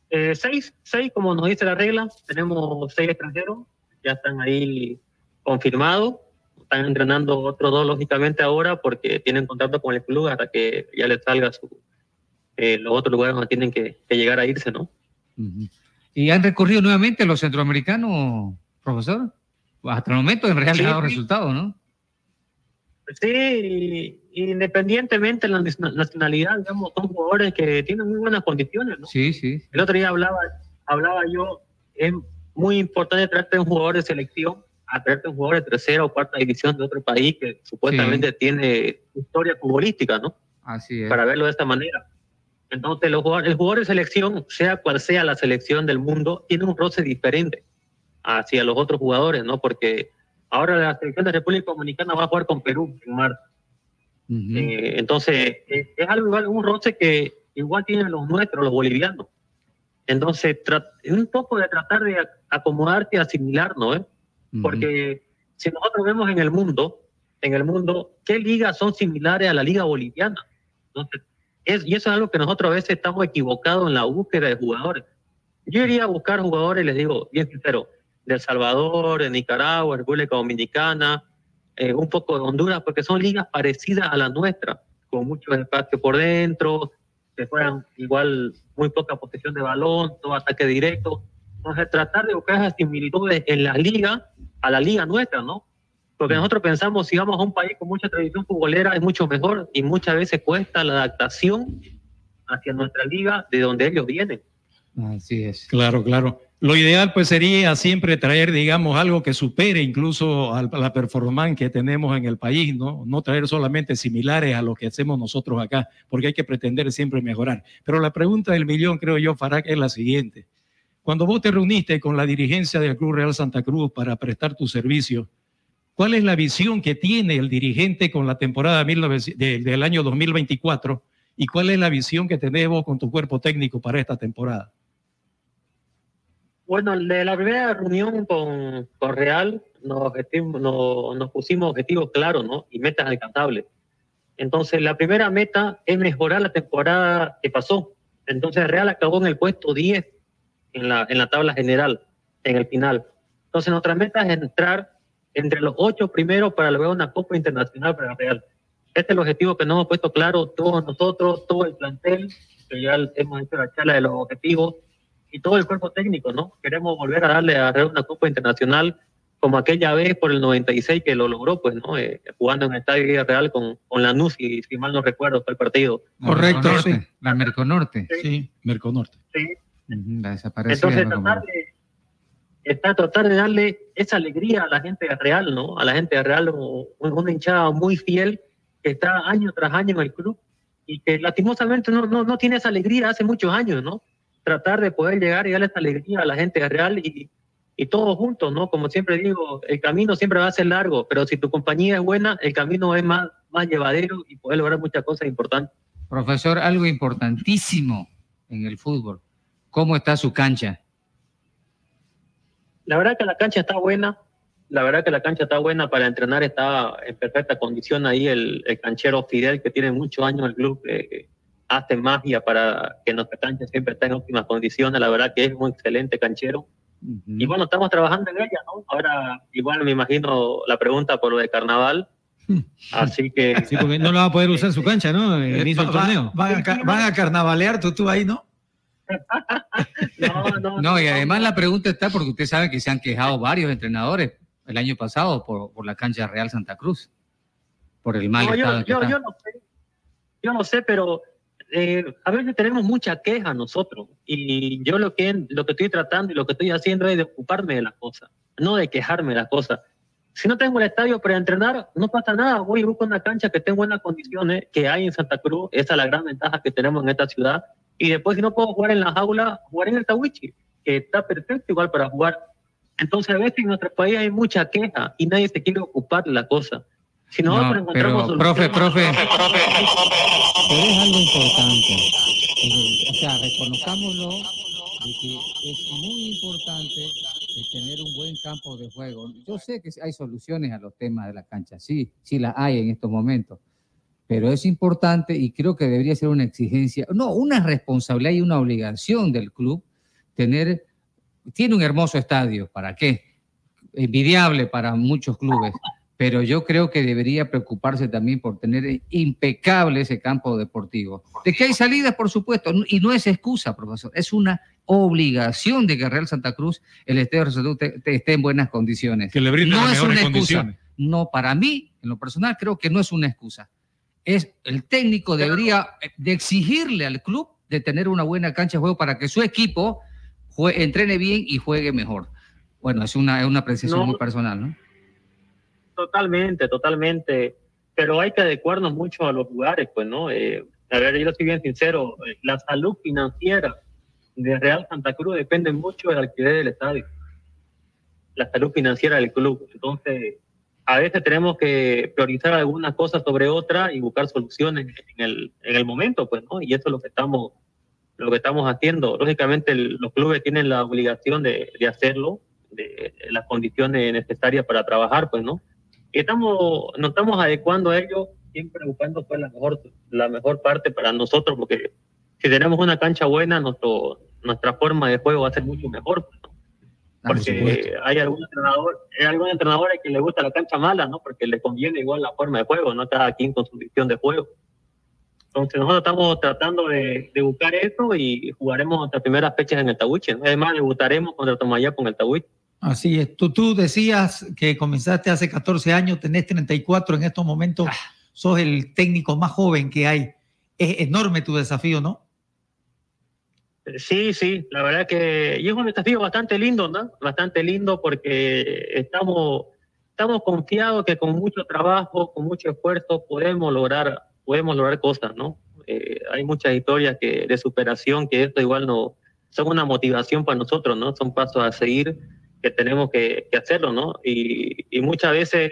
Eh, seis, seis, como nos dice la regla, tenemos seis extranjeros, ya están ahí confirmados, están entrenando otros dos lógicamente ahora porque tienen contrato con el club hasta que ya les salga su, eh, los otros lugares donde tienen que, que llegar a irse, ¿no? ¿Y han recorrido nuevamente los centroamericanos, profesor? Hasta el momento en Real Sí, ha dado sí. resultados, ¿no? Sí, y- independientemente de la nacion- nacionalidad, digamos, son jugadores que tienen muy buenas condiciones, ¿no? Sí, sí. El otro día hablaba, hablaba yo, es muy importante traerte un jugador de selección, a traerte un jugador de tercera o cuarta división de otro país que supuestamente tiene historia futbolística, ¿no? Así es. Para verlo de esta manera. Entonces, los jugadores- el jugador de selección, sea cual sea la selección del mundo, tiene un roce diferente hacia los otros jugadores, ¿no? Porque ahora la selección de República Dominicana va a jugar con Perú en marzo. Eh, entonces, es, es algo igual, un roce que igual tienen los nuestros, los bolivianos. Entonces, es un poco de tratar de ac- acomodarte y asimilar, ¿no? eh? Porque si nosotros vemos en el mundo, en el mundo, ¿qué ligas son similares a la liga boliviana? Entonces, y eso es algo que nosotros a veces estamos equivocados en la búsqueda de jugadores. Yo iría a buscar jugadores, les digo, bien sincero, de El Salvador, de Nicaragua, República Dominicana, eh, un poco de Honduras, porque son ligas parecidas a la nuestra, con mucho espacio por dentro, que fueran igual muy poca posesión de balón, todo ataque directo. Entonces, tratar de buscar esas similitudes en la liga, a la liga nuestra, ¿no? Porque nosotros pensamos, si vamos a un país con mucha tradición futbolera, es mucho mejor y muchas veces cuesta la adaptación hacia nuestra liga de donde ellos vienen. Así es. Claro, claro. Lo ideal pues sería siempre traer, digamos, algo que supere incluso a la performance que tenemos en el país, ¿no? No traer solamente similares a lo que hacemos nosotros acá, porque hay que pretender siempre mejorar. Pero la pregunta del millón, creo yo, Farag, es la siguiente. Cuando vos te reuniste con la dirigencia del Club Real Santa Cruz para prestar tu servicio, ¿Cuál es la visión que tiene el dirigente con la temporada 19 de- del año 2024? ¿Y cuál es la visión que tenés vos con tu cuerpo técnico para esta temporada? Bueno, de la primera reunión con, con Real nos, objetivo- no- nos pusimos objetivos claros ¿no? y metas alcanzables. Entonces, la primera meta es mejorar la temporada que pasó. Entonces, Real acabó en el puesto 10 en la, en la tabla general, en el final. Entonces, nuestra meta es entrar entre los ocho primeros para lograr una Copa Internacional para Real. Este es el objetivo que nos hemos puesto claro todos nosotros, todo el plantel, que ya hemos hecho la charla de los objetivos, y todo el cuerpo técnico, ¿no? Queremos volver a darle a Real una Copa Internacional como aquella vez por el 96 que lo logró, pues, ¿no? Eh, jugando en el Estadio Real con, con Lanús, y si mal no recuerdo, fue el partido. Correcto, La Merconorte. Sí, Merconorte. Sí. La desaparecida. Entonces, Merconorte. tratar de, está tratar de darle esa alegría a la gente Real, ¿no? A la gente Real, un- una hinchada muy fiel que está año tras año en el club y que lastimosamente no, no, no tiene esa alegría hace muchos años, ¿no? Tratar de poder llegar y darle esa alegría a la gente Real y, y todos juntos, ¿no? Como siempre digo, el camino siempre va a ser largo, pero si tu compañía es buena, el camino es más, más llevadero y puedes lograr muchas cosas importantes. Profesor, algo importantísimo en el fútbol. ¿Cómo está su cancha? La verdad que la cancha está buena. La verdad que la cancha está buena para entrenar, está en perfecta condición ahí el, el canchero Fidel, que tiene muchos años en el club, eh, hace magia para que nuestra cancha siempre esté en óptimas condiciones. La verdad que es un excelente canchero. Y bueno, estamos trabajando en ella, ¿no? Ahora, igual me imagino la pregunta por lo de carnaval. Así que. Sí, porque no lo va a poder usar su cancha, ¿no? El inicio del Va- torneo. van, a, van a carnavalear tú, tú ahí, ¿no? No, y además la pregunta está porque usted sabe que se han quejado varios entrenadores el año pasado por, por la cancha Real Santa Cruz, por el mal No, estado yo, yo, no sé, yo no sé, pero eh, a veces tenemos mucha queja nosotros y yo lo que, lo que estoy tratando y lo que estoy haciendo es de ocuparme de las cosas, no de quejarme de las cosas. Si no tengo el estadio para entrenar, no pasa nada, voy y busco una cancha que esté en buenas condiciones, que hay en Santa Cruz, esa es la gran ventaja que tenemos en esta ciudad, y después si no puedo jugar en la jaula, jugar en el Tawichi, que está perfecto igual para jugar. Entonces a veces en nuestro país hay mucha queja y nadie se quiere ocupar de la cosa. Si nosotros No, encontramos pero, profe, soluciones- profe, pero es algo importante. Eh, O sea, reconozcámoslo de que es muy importante eh, tener un buen campo de juego. Yo sé que hay soluciones a los temas de la cancha, sí, sí las hay en estos momentos, pero es importante y creo que debería ser una exigencia, no, una responsabilidad y una obligación del club tener, tiene un hermoso estadio, ¿para qué? Envidiable para muchos clubes, pero yo creo que debería preocuparse también por tener impecable ese campo deportivo. De que hay salidas, por supuesto, y no es excusa, profesor, es una obligación de que Real Santa Cruz, el Estadio de Salud, te- te- esté en buenas condiciones. Que le brinden no las es mejores una excusa. condiciones. No, para mí, en lo personal, creo que no es una excusa. Es el técnico debería de exigirle al club de tener una buena cancha de juego para que su equipo jue- entrene bien y juegue mejor. Bueno, es una, es una apreciación No. muy personal, ¿no? Totalmente, totalmente. Pero hay que adecuarnos mucho a los lugares, pues, ¿no? Eh, a ver, yo soy bien sincero, eh, la salud financiera de Real Santa Cruz depende mucho del alquiler del estadio. La salud financiera del club. Entonces, a veces tenemos que priorizar algunas cosas sobre otras y buscar soluciones en el, en el momento, pues, ¿no? Y eso es lo que estamos, lo que estamos haciendo. Lógicamente, los clubes tienen la obligación de, de hacerlo, de las condiciones necesarias para trabajar, pues, ¿no? Y estamos, nos estamos adecuando a ello, siempre buscando pues, la, mejor, la mejor parte para nosotros, porque si tenemos una cancha buena, nuestro, nuestra forma de juego va a ser mucho mejor. pues, ¿no? Porque hay algún entrenador, hay algún entrenador que le gusta la cancha mala, ¿no? Porque le conviene igual la forma de juego, no cada quien con su visión de juego. Entonces nosotros estamos tratando de, de buscar eso y jugaremos nuestras primeras fechas en el Tahuiche. ¿no? Además, debutaremos contra Tomayá con el Tahuiche. Así es. Tú, tú decías que comenzaste hace 14 años, tenés 34 en estos momentos, sos el técnico más joven que hay. Es enorme tu desafío, ¿no? Sí, sí, la verdad que y es un desafío bastante lindo, ¿no? Bastante lindo porque estamos, estamos confiados que con mucho trabajo, con mucho esfuerzo podemos lograr, podemos lograr cosas, ¿no? Eh, hay muchas historias que, de superación que esto igual no son una motivación para nosotros, ¿no? Son pasos a seguir que tenemos que, que hacerlo, ¿no? Y, y muchas veces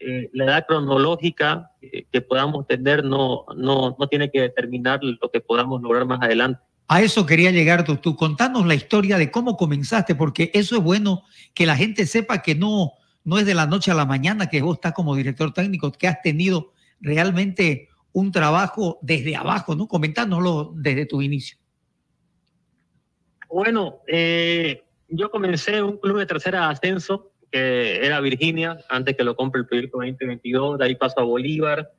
eh, la edad cronológica eh, que podamos tener no, no, no tiene que determinar lo que podamos lograr más adelante. A eso quería llegar tú. Contanos la historia de cómo comenzaste, porque eso es bueno que la gente sepa que no, no es de la noche a la mañana que vos estás como director técnico, que has tenido realmente un trabajo desde abajo, ¿no? Comentánoslo desde tu inicio. Bueno, eh, yo comencé un club de tercera ascenso que era Virginia, antes que lo compre el proyecto 2022, de ahí paso a Bolívar.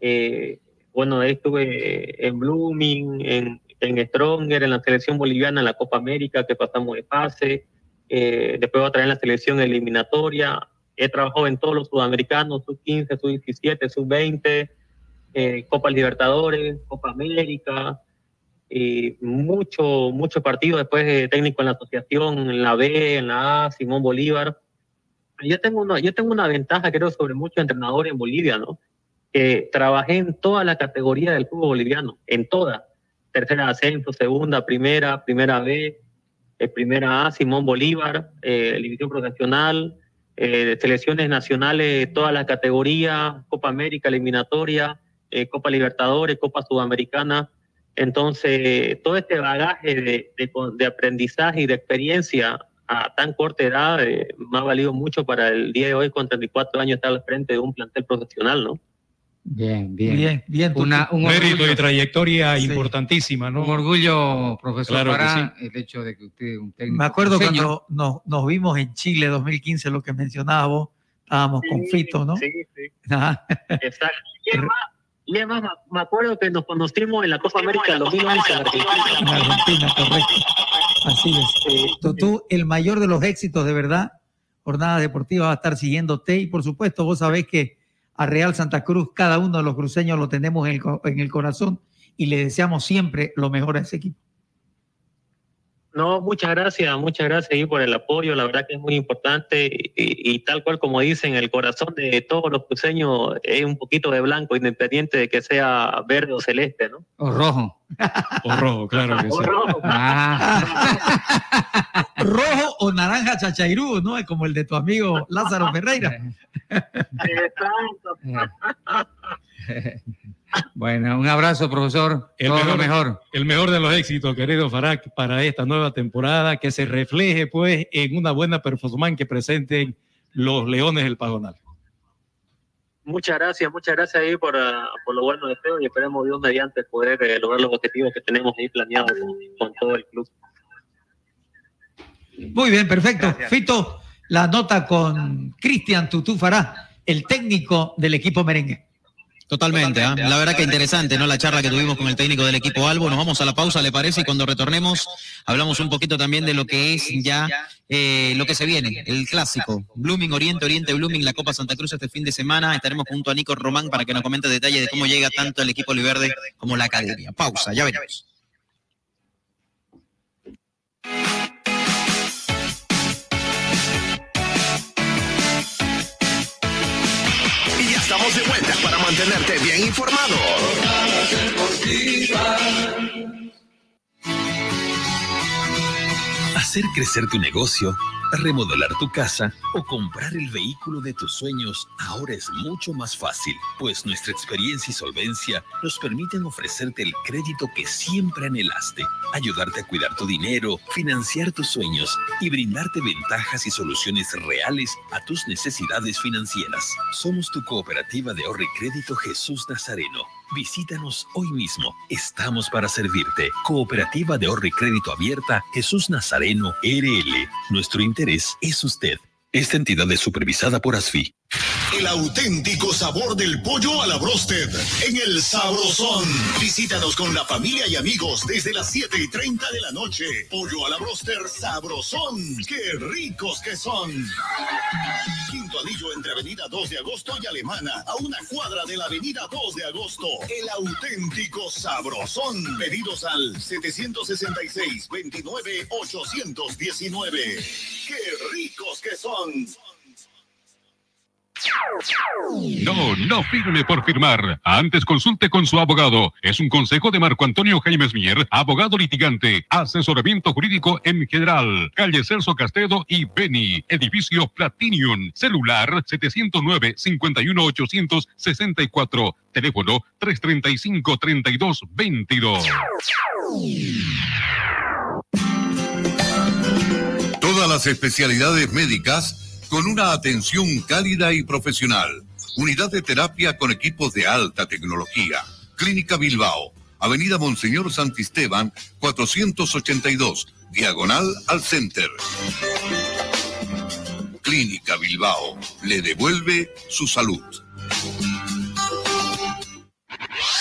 Eh, bueno, ahí estuve en Blooming, en, en Stronger, en la selección boliviana, en la Copa América, que pasamos de fase. Eh, después voy a traer en la selección eliminatoria. He trabajado en todos los sudamericanos, sub-15, sub-17, sub-20, eh, Copa Libertadores, Copa América, y mucho, mucho partido después de técnico en la asociación, en la B, en la A, Simón Bolívar. Yo tengo una, yo tengo una ventaja, creo, sobre muchos entrenadores en Bolivia, ¿no? Que trabajé en toda la categoría del fútbol boliviano, en toda. Tercera ascenso, segunda, primera, primera B, eh, primera A, Simón Bolívar, eh, división profesional, eh, selecciones nacionales, todas las categorías, Copa América, eliminatoria, eh, Copa Libertadores, Copa Sudamericana. Entonces, todo este bagaje de, aprendizaje y de experiencia a tan corta edad me ha valido mucho para el día de hoy, con 34 años, estar al frente de un plantel profesional, ¿no? Bien, bien. Bien, bien. tú- Una- un Mérito orgullo. y trayectoria Sí. importantísima, ¿no? Un orgullo, profesor, Claro que para el hecho de que usted es un técnico. Me acuerdo cuando nos, nos vimos en Chile 2015, lo que mencionabas vos, estábamos con Fito, ¿no? Sí, sí. Exacto. Y es más, y me- acuerdo que nos conocimos en la Copa América 2011 en Argentina. En Argentina, correcto. Así es. Tú, tú, el mayor de los éxitos, de verdad, Jornada Deportiva va a estar siguiéndote y por supuesto vos sabés que a Real Santa Cruz, cada uno de los cruceños lo tenemos en el, en el corazón y le deseamos siempre lo mejor a ese equipo. No, muchas gracias, muchas gracias ahí por el apoyo, la verdad que es muy importante y, y tal cual como dicen, el corazón de todos los cruceños es un poquito de blanco, independiente de que sea verde o celeste, ¿no? O rojo. O rojo, claro que sí. O rojo. Ah, Rojo o naranja chachairú, ¿no? Es como el de tu amigo Lázaro Ferreira. Exacto. Bueno, un abrazo, profesor. El Todo mejor, lo mejor. el mejor de los éxitos, querido Farak, para esta nueva temporada, que se refleje pues en una buena performance que presenten los Leones del Pajonal. Muchas gracias, muchas gracias ahí por, ah, por los buenos deseos y esperemos Dios mediante poder eh, lograr los objetivos que tenemos ahí planeados con, con todo el club. Muy bien, perfecto. Fito, la nota con Cristian Tutú Fará, el técnico del equipo merengue. Totalmente, ¿ah? la verdad que interesante, ¿no? La charla que tuvimos con el técnico del equipo Albo. Nos vamos a la pausa, ¿le parece? Y cuando retornemos, hablamos un poquito también de lo que es ya eh, lo que se viene, el clásico. Blooming Oriente, Oriente Blooming, la Copa Santa Cruz este fin de semana. Estaremos junto a Nico Román para que nos comente detalles de cómo llega tanto el equipo Oliverde como la academia. Pausa, ya veremos. Estamos de vuelta para mantenerte bien informado. Hacer crecer tu negocio, remodelar tu casa o comprar el vehículo de tus sueños ahora es mucho más fácil, pues nuestra experiencia y solvencia nos permiten ofrecerte el crédito que siempre anhelaste, ayudarte a cuidar tu dinero, financiar tus sueños y brindarte ventajas y soluciones reales a tus necesidades financieras. Somos tu cooperativa de ahorro y crédito Jesús Nazareno. Visítanos hoy mismo. Estamos para servirte. Cooperativa de ahorro y crédito abierta Jesús Nazareno RL. Nuestro interés es usted. Esta entidad es supervisada por ASFI. El auténtico sabor del pollo a la brosted en el Sabrosón. Visítanos con la familia y amigos desde las 7 y 30 de la noche. Pollo a la broster Sabrosón. ¡Qué ricos que son! Quinto anillo entre Avenida 2 de Agosto y Alemana, a una cuadra de la Avenida 2 de Agosto. El auténtico Sabrosón. Pedidos al 766-29-819. ¡Qué ricos que son! No, no firme por firmar. Antes consulte con su abogado. Es un consejo de Marco Antonio Jaimes Mier, abogado litigante, asesoramiento jurídico en general. Calle Celso Castedo y Beni, edificio Platinium, celular 709-51864, teléfono 335-3222. Todas las especialidades médicas con una atención cálida y profesional. Unidad de terapia con equipos de alta tecnología. Clínica Bilbao. Avenida Monseñor Santisteban, 482, diagonal al Center. Clínica Bilbao. Le devuelve su salud.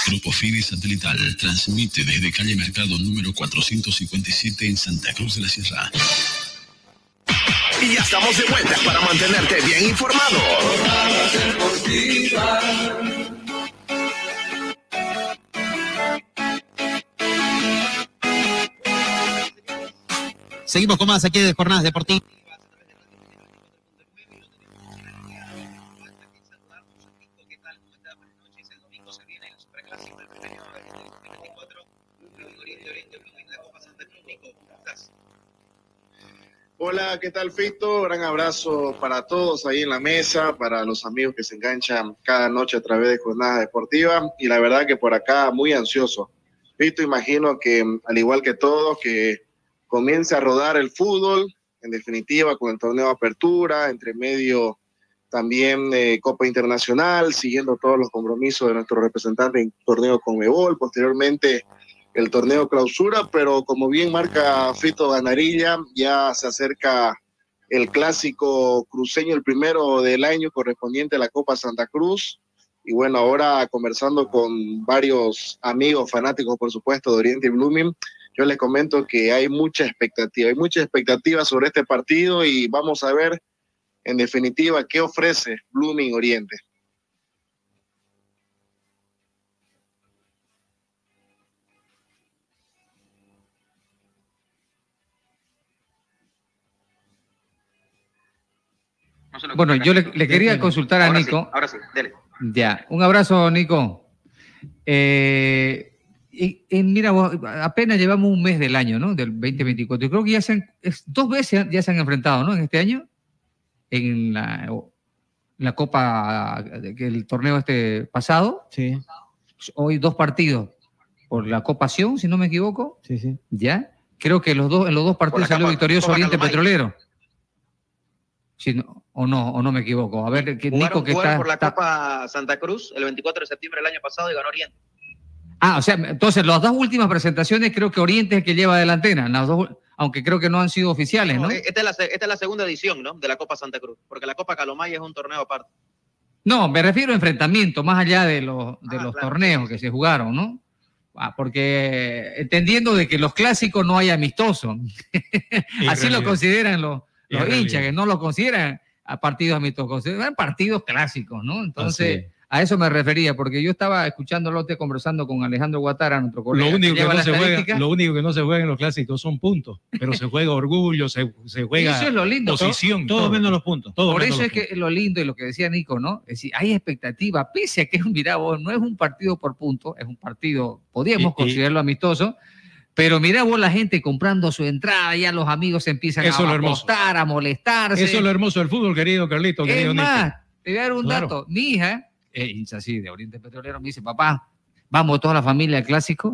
Grupo Fide Satelital transmite desde calle Mercado número 457 en Santa Cruz de la Sierra. Y ya estamos de vuelta para mantenerte bien informado. Seguimos con más aquí de Jornadas Deportivas. Hola, ¿qué tal Fito? Gran abrazo para todos ahí en la mesa, para los amigos que se enganchan cada noche a través de jornadas deportivas y la verdad que por acá muy ansioso. Fito, imagino que al igual que todos, que comience a rodar el fútbol, en definitiva con el torneo apertura, entre medio también Copa Internacional, siguiendo todos los compromisos de nuestro representante en torneo con Mebol, posteriormente el torneo clausura, pero como bien marca Fito Ganarilla, ya se acerca el clásico cruceño, el primero del año correspondiente a la Copa Santa Cruz. Y bueno, ahora conversando con varios amigos fanáticos, por supuesto, de Oriente Blooming, yo les comento que hay mucha expectativa, hay mucha expectativa sobre este partido y vamos a ver en definitiva qué ofrece Blooming Oriente. Bueno, yo le, le quería consultar a Ahora Nico. sí, ahora sí, dele. Ya, un abrazo, Nico. Eh, y, y mira, vos, apenas llevamos un mes del año, ¿no? Del 2024. Yo creo que ya se han, es- dos veces ya se han enfrentado, ¿no? En este año, en la, la Copa, el torneo este pasado. Sí. Hoy dos partidos por la Copa Sion, si no me equivoco. Sí, sí. ¿Ya? Creo que los dos, en los dos partidos salió Copa- victorioso Copa Oriente. Petrolero. Sí, no, o no, o no me equivoco. A ver, Jugaron, Nico que jugaron está, por la está- Copa Santa Cruz el 24 de septiembre del año pasado y ganó Oriente. Ah, o sea, entonces las dos últimas presentaciones creo que Oriente es el que lleva delantera, las dos, aunque creo que no han sido oficiales, ¿no? No, eh, Esta es, la, esta es la segunda edición ¿no? de la Copa Santa Cruz, porque la Copa Calomay es un torneo aparte. No, me refiero a enfrentamiento, más allá de los, de Ah, los claro, torneos que se jugaron, ¿no? Ah, porque entendiendo de que los clásicos no hay amistosos. Así lo realidad. consideran los, los hinchas, realidad. que no lo consideran a partidos amistosos, consideran partidos clásicos, ¿no? Entonces, es. a eso me refería, porque yo estaba escuchándolo usted conversando con Alejandro Guatara, nuestro colega. Lo único, que no se juega, lo único que no se juega en los clásicos son puntos, pero se juega orgullo, se, se juega Eso es lo lindo. posición. Todo menos los puntos. todo Por eso es que lo lindo y lo que decía Nico, ¿no? Es decir, hay expectativa, pese a que, mira vos, no es un partido por punto, es un partido, podríamos Y- y- considerarlo amistoso, pero mira vos la gente comprando su entrada, ya los amigos empiezan Eso es a apostar, a molestarse. Eso es lo hermoso del fútbol, querido Carlito, Es querido más, te voy a dar un Claro. dato. Mi hija, es hincha así de Oriente Petrolero, me dice, papá, vamos toda la familia al clásico.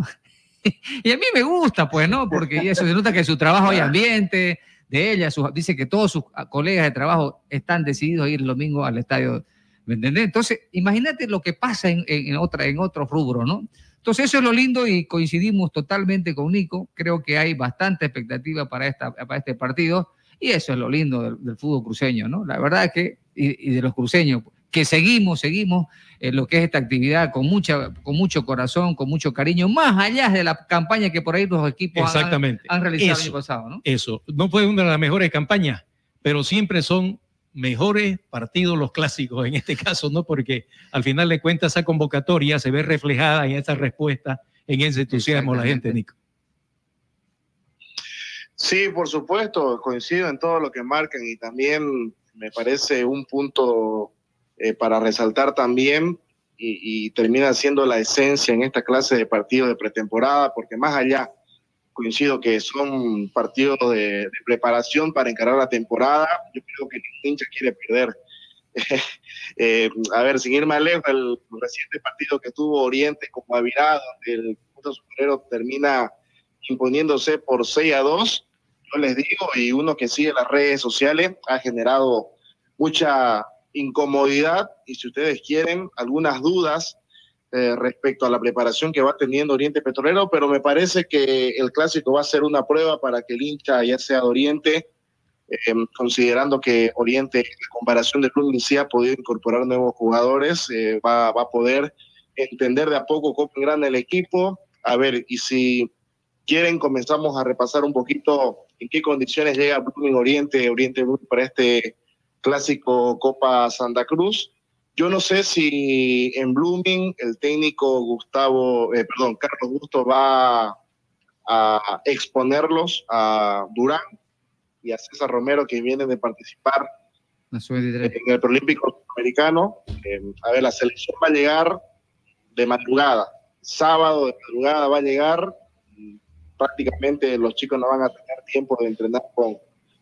y a mí me gusta, pues, ¿no? Porque eso se nota que su trabajo hay ambiente de ella, sus- dice que todos sus colegas de trabajo están decididos a ir el domingo al estadio, ¿me entendés? Entonces, imagínate lo que pasa en, en, en otra, en otros rubros, ¿no? Entonces, eso es lo lindo y coincidimos totalmente con Nico. Creo que hay bastante expectativa para, esta, para este partido y eso es lo lindo del, del fútbol cruceño, ¿no? La verdad es que, y, y de los cruceños, que seguimos, seguimos en lo que es esta actividad con, mucha, con mucho corazón, con mucho cariño, más allá de la campaña que por ahí los equipos han- Exactamente. han, realizado el Eso. año pasado, ¿no? Eso, no fue una de las mejores campañas, pero siempre son mejores partidos los clásicos en este caso, ¿no? Porque al final de cuentas esa convocatoria se ve reflejada en esa respuesta, en ese entusiasmo de la gente, Nico. Sí, por supuesto, coincido en todo lo que marcan y también me parece un punto eh, para resaltar también y, y termina siendo la esencia en esta clase de partidos de pretemporada, porque más allá, coincido que son partidos de, de preparación para encarar la temporada, yo creo que el hincha quiere perder. Eh, a ver, sin ir más lejos, el reciente partido que tuvo Oriente con Guavirá, donde el punto superero termina imponiéndose por 6 a 2, yo les digo, y uno que sigue las redes sociales ha generado mucha incomodidad y si ustedes quieren algunas dudas eh, respecto a la preparación que va teniendo Oriente Petrolero, pero me parece que el clásico va a ser una prueba para que el hincha ya sea de Oriente, eh, considerando que Oriente, en comparación de Club sí ha podido incorporar nuevos jugadores, eh, va, va a poder entender de a poco cómo es grande el equipo. A ver, y si quieren, comenzamos a repasar un poquito en qué condiciones llega Blooming Oriente, Oriente Blooming para este clásico Copa Santa Cruz. Yo no sé si en Blooming el técnico Gustavo, eh, perdón, Carlos Gusto va a exponerlos a Durán y a César Romero que vienen de participar en el Prolímpico Americano. Eh, a ver, la selección va a llegar de madrugada, sábado de madrugada va a llegar, prácticamente los chicos no van a tener tiempo de entrenar con,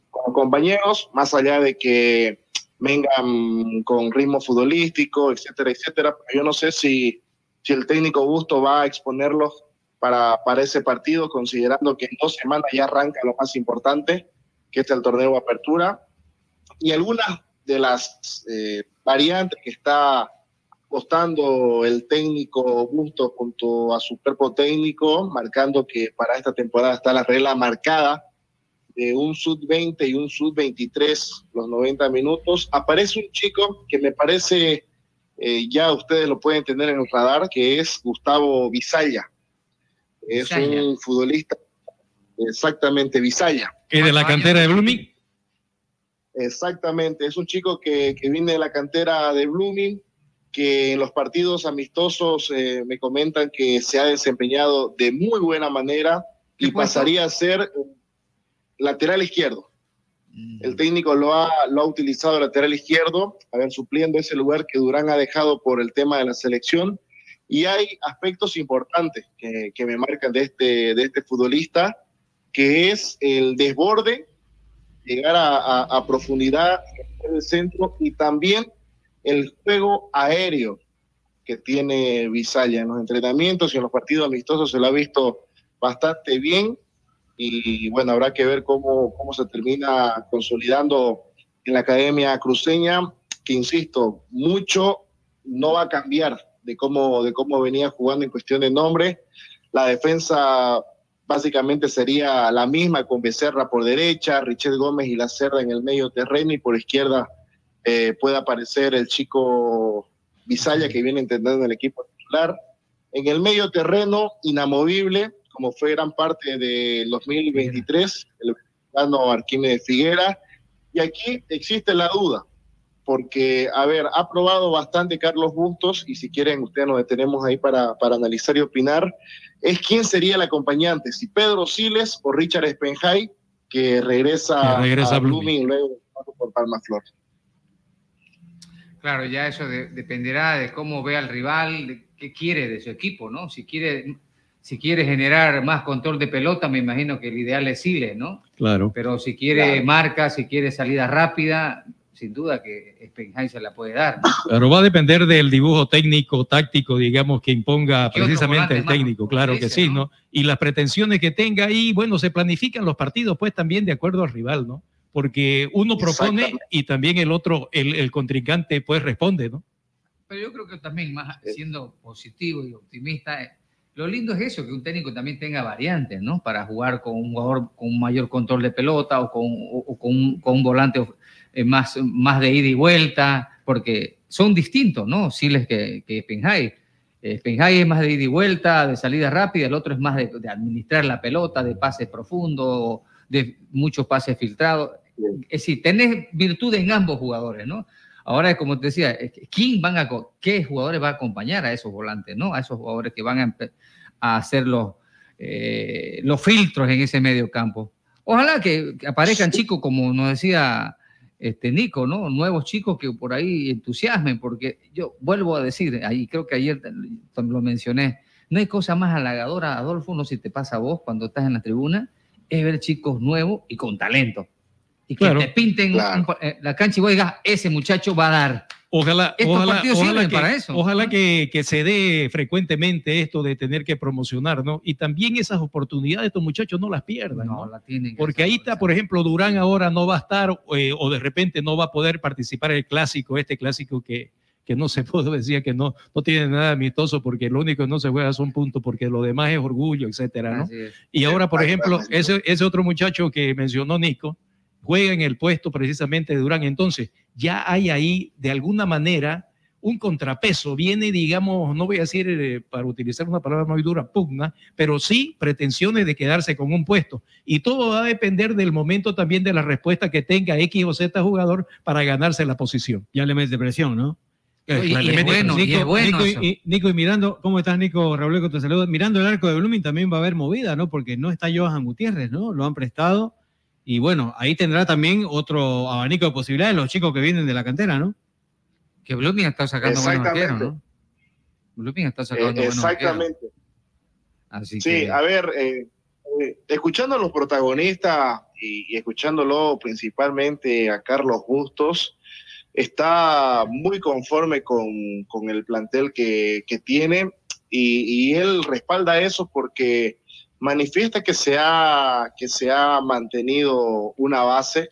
con compañeros, más allá de que vengan con ritmo futbolístico, etcétera, etcétera. Yo no sé si, si el técnico Busto va a exponerlos para, para ese partido, considerando que en dos semanas ya arranca lo más importante, que es el torneo apertura. Y algunas de las eh, variantes que está apostando el técnico Busto junto a su cuerpo técnico, marcando que para esta temporada está la regla marcada de un sub-20 y un sub-23 los 90 minutos. Aparece un chico que me parece, eh, ya ustedes lo pueden tener en el radar, que es Gustavo Visaya. Es un futbolista, exactamente, Visaya. ¿Es de la cantera de Blooming? Exactamente, es un chico que, que viene de la cantera de Blooming, que en los partidos amistosos eh, me comentan que se ha desempeñado de muy buena manera y pasaría a ser lateral izquierdo. El técnico lo ha, lo ha utilizado lateral izquierdo, a ver, supliendo ese lugar que Durán ha dejado por el tema de la selección. Y hay aspectos importantes que, que me marcan de este, de este futbolista, que es el desborde, llegar a, a, a profundidad en el centro y también el juego aéreo que tiene Visaya en los entrenamientos y en los partidos amistosos se lo ha visto bastante bien y bueno, habrá que ver cómo, cómo se termina consolidando en la Academia Cruceña, que insisto, mucho no va a cambiar de cómo, de cómo venía jugando en cuestión de nombre. La defensa básicamente sería la misma con Becerra por derecha, Richard Gómez y La Cerda en el medio terreno y por izquierda eh, puede aparecer el chico Visaya que viene entendiendo el equipo titular. En el medio terreno, inamovible, como fue gran parte del 2023, el mexicano Arquímedes Figuera. Y aquí existe la duda, porque, a ver, ha probado bastante Carlos Bustos, y si quieren, ustedes nos detenemos ahí para, para analizar y opinar, es quién sería el acompañante, si Pedro Siles o Richard Spenjay, que regresa, Que regresa a a Blooming. Blooming y luego por Palma Flor. Claro, ya eso de- dependerá de cómo ve al rival, de qué quiere de su equipo, ¿no? Si quiere, si quiere generar más control de pelota, me imagino que el ideal es Siles, ¿no? Claro. Pero si quiere Claro. marca, si quiere salida rápida, sin duda que Spenheim se la puede dar. ¿no? Pero va a depender del dibujo técnico, táctico, digamos, que imponga ¿Qué otro precisamente el técnico, claro que sí, ¿no? Y las pretensiones que tenga y bueno, se planifican los partidos pues también de acuerdo al rival, ¿no? Porque uno propone y también el otro, el, el contrincante pues responde, ¿no? Pero yo creo que también, más siendo positivo y optimista, eh, lo lindo es eso, que un técnico también tenga variantes, ¿no? Para jugar con un jugador con un mayor control de pelota o con, o- o con, un, con un volante eh, más, más de ida y vuelta, porque son distintos, ¿no? Siles que, que Spenhai. Eh, Spenhai es más de ida y vuelta, de salida rápida, el otro es más de, de administrar la pelota, de pases profundos, de muchos pases filtrados. Es decir, tenés virtudes en ambos jugadores, ¿no? Ahora, como te decía, ¿quién van a, ¿qué jugadores va a acompañar a esos volantes, ¿no? A esos jugadores que van a, hacer los, eh, los filtros en ese medio campo. Ojalá que, que aparezcan chicos, como nos decía este, Nico, ¿no? Nuevos chicos que por ahí entusiasmen, porque yo vuelvo a decir, ahí creo que ayer lo mencioné, no hay cosa más halagadora, Adolfo, no sé si te pasa a vos cuando estás en la tribuna, es ver chicos nuevos y con talento. Y que te pinten eh, la cancha y vos digas, ese muchacho va a dar. Ojalá, ojalá, ojalá, que, para eso. Ojalá que, que, se dé frecuentemente esto de tener que promocionar, ¿no? Y también esas oportunidades estos muchachos no las pierdan, ¿no? La tienen Porque ahí está, por ejemplo, Durán ahora no va a estar eh, o de repente no va a poder participar en el clásico, este clásico que, que no se puede decir que no, no tiene nada amistoso porque lo único que no se juega son puntos porque lo demás es orgullo, etcétera, ¿no? Y ahora, por ejemplo, ese, ese otro muchacho que mencionó Nico, juega en el puesto precisamente de Durán. Entonces, ya hay ahí, de alguna manera, un contrapeso. Viene, digamos, no voy a decir, eh, para utilizar una palabra muy dura, pugna, pero sí pretensiones de quedarse con un puesto. Y todo va a depender del momento también de la respuesta que tenga X o Z jugador para ganarse la posición. Ya le mete presión, ¿no? Y, y, bueno, Nico, y, Nico, y, mirando, ¿cómo estás, Nico? Raúl, te saludo. Mirando el arco de Blooming también va a haber movida, ¿no? Porque no está Johan Gutiérrez, ¿no? Lo han prestado y bueno, ahí tendrá también otro abanico de posibilidades los chicos que vienen de la cantera, ¿no? Que Blooming está sacando buenos arqueros, ¿no? Blooming está sacando eh, Exactamente. Así sí, a ver, eh, eh, escuchando a los protagonistas y, escuchándolo principalmente a Carlos Bustos, está muy conforme con, con el plantel que, que tiene y, y, él respalda eso porque manifiesta que se ha, que se ha mantenido una base,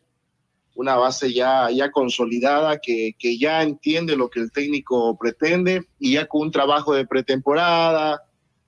una base ya, ya consolidada, que, que ya entiende lo que el técnico pretende y ya con un trabajo de pretemporada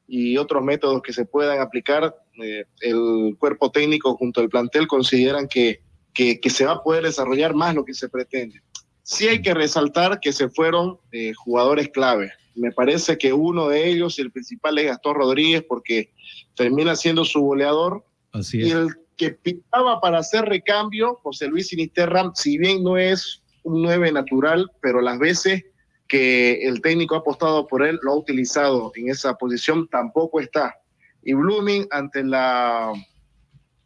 y otros métodos que se puedan aplicar, eh, el cuerpo técnico junto al plantel consideran que, que, que, se va a poder desarrollar más lo que se pretende. Sí hay que resaltar que se fueron eh, jugadores clave. Me parece que uno de ellos, el principal es Gastón Rodríguez, porque termina siendo su goleador. Así es. Y el que pintaba para hacer recambio, José Luis Sinisterra, si bien no es un 9 natural, pero las veces que el técnico ha apostado por él, lo ha utilizado en esa posición, tampoco está. Y Blooming, ante la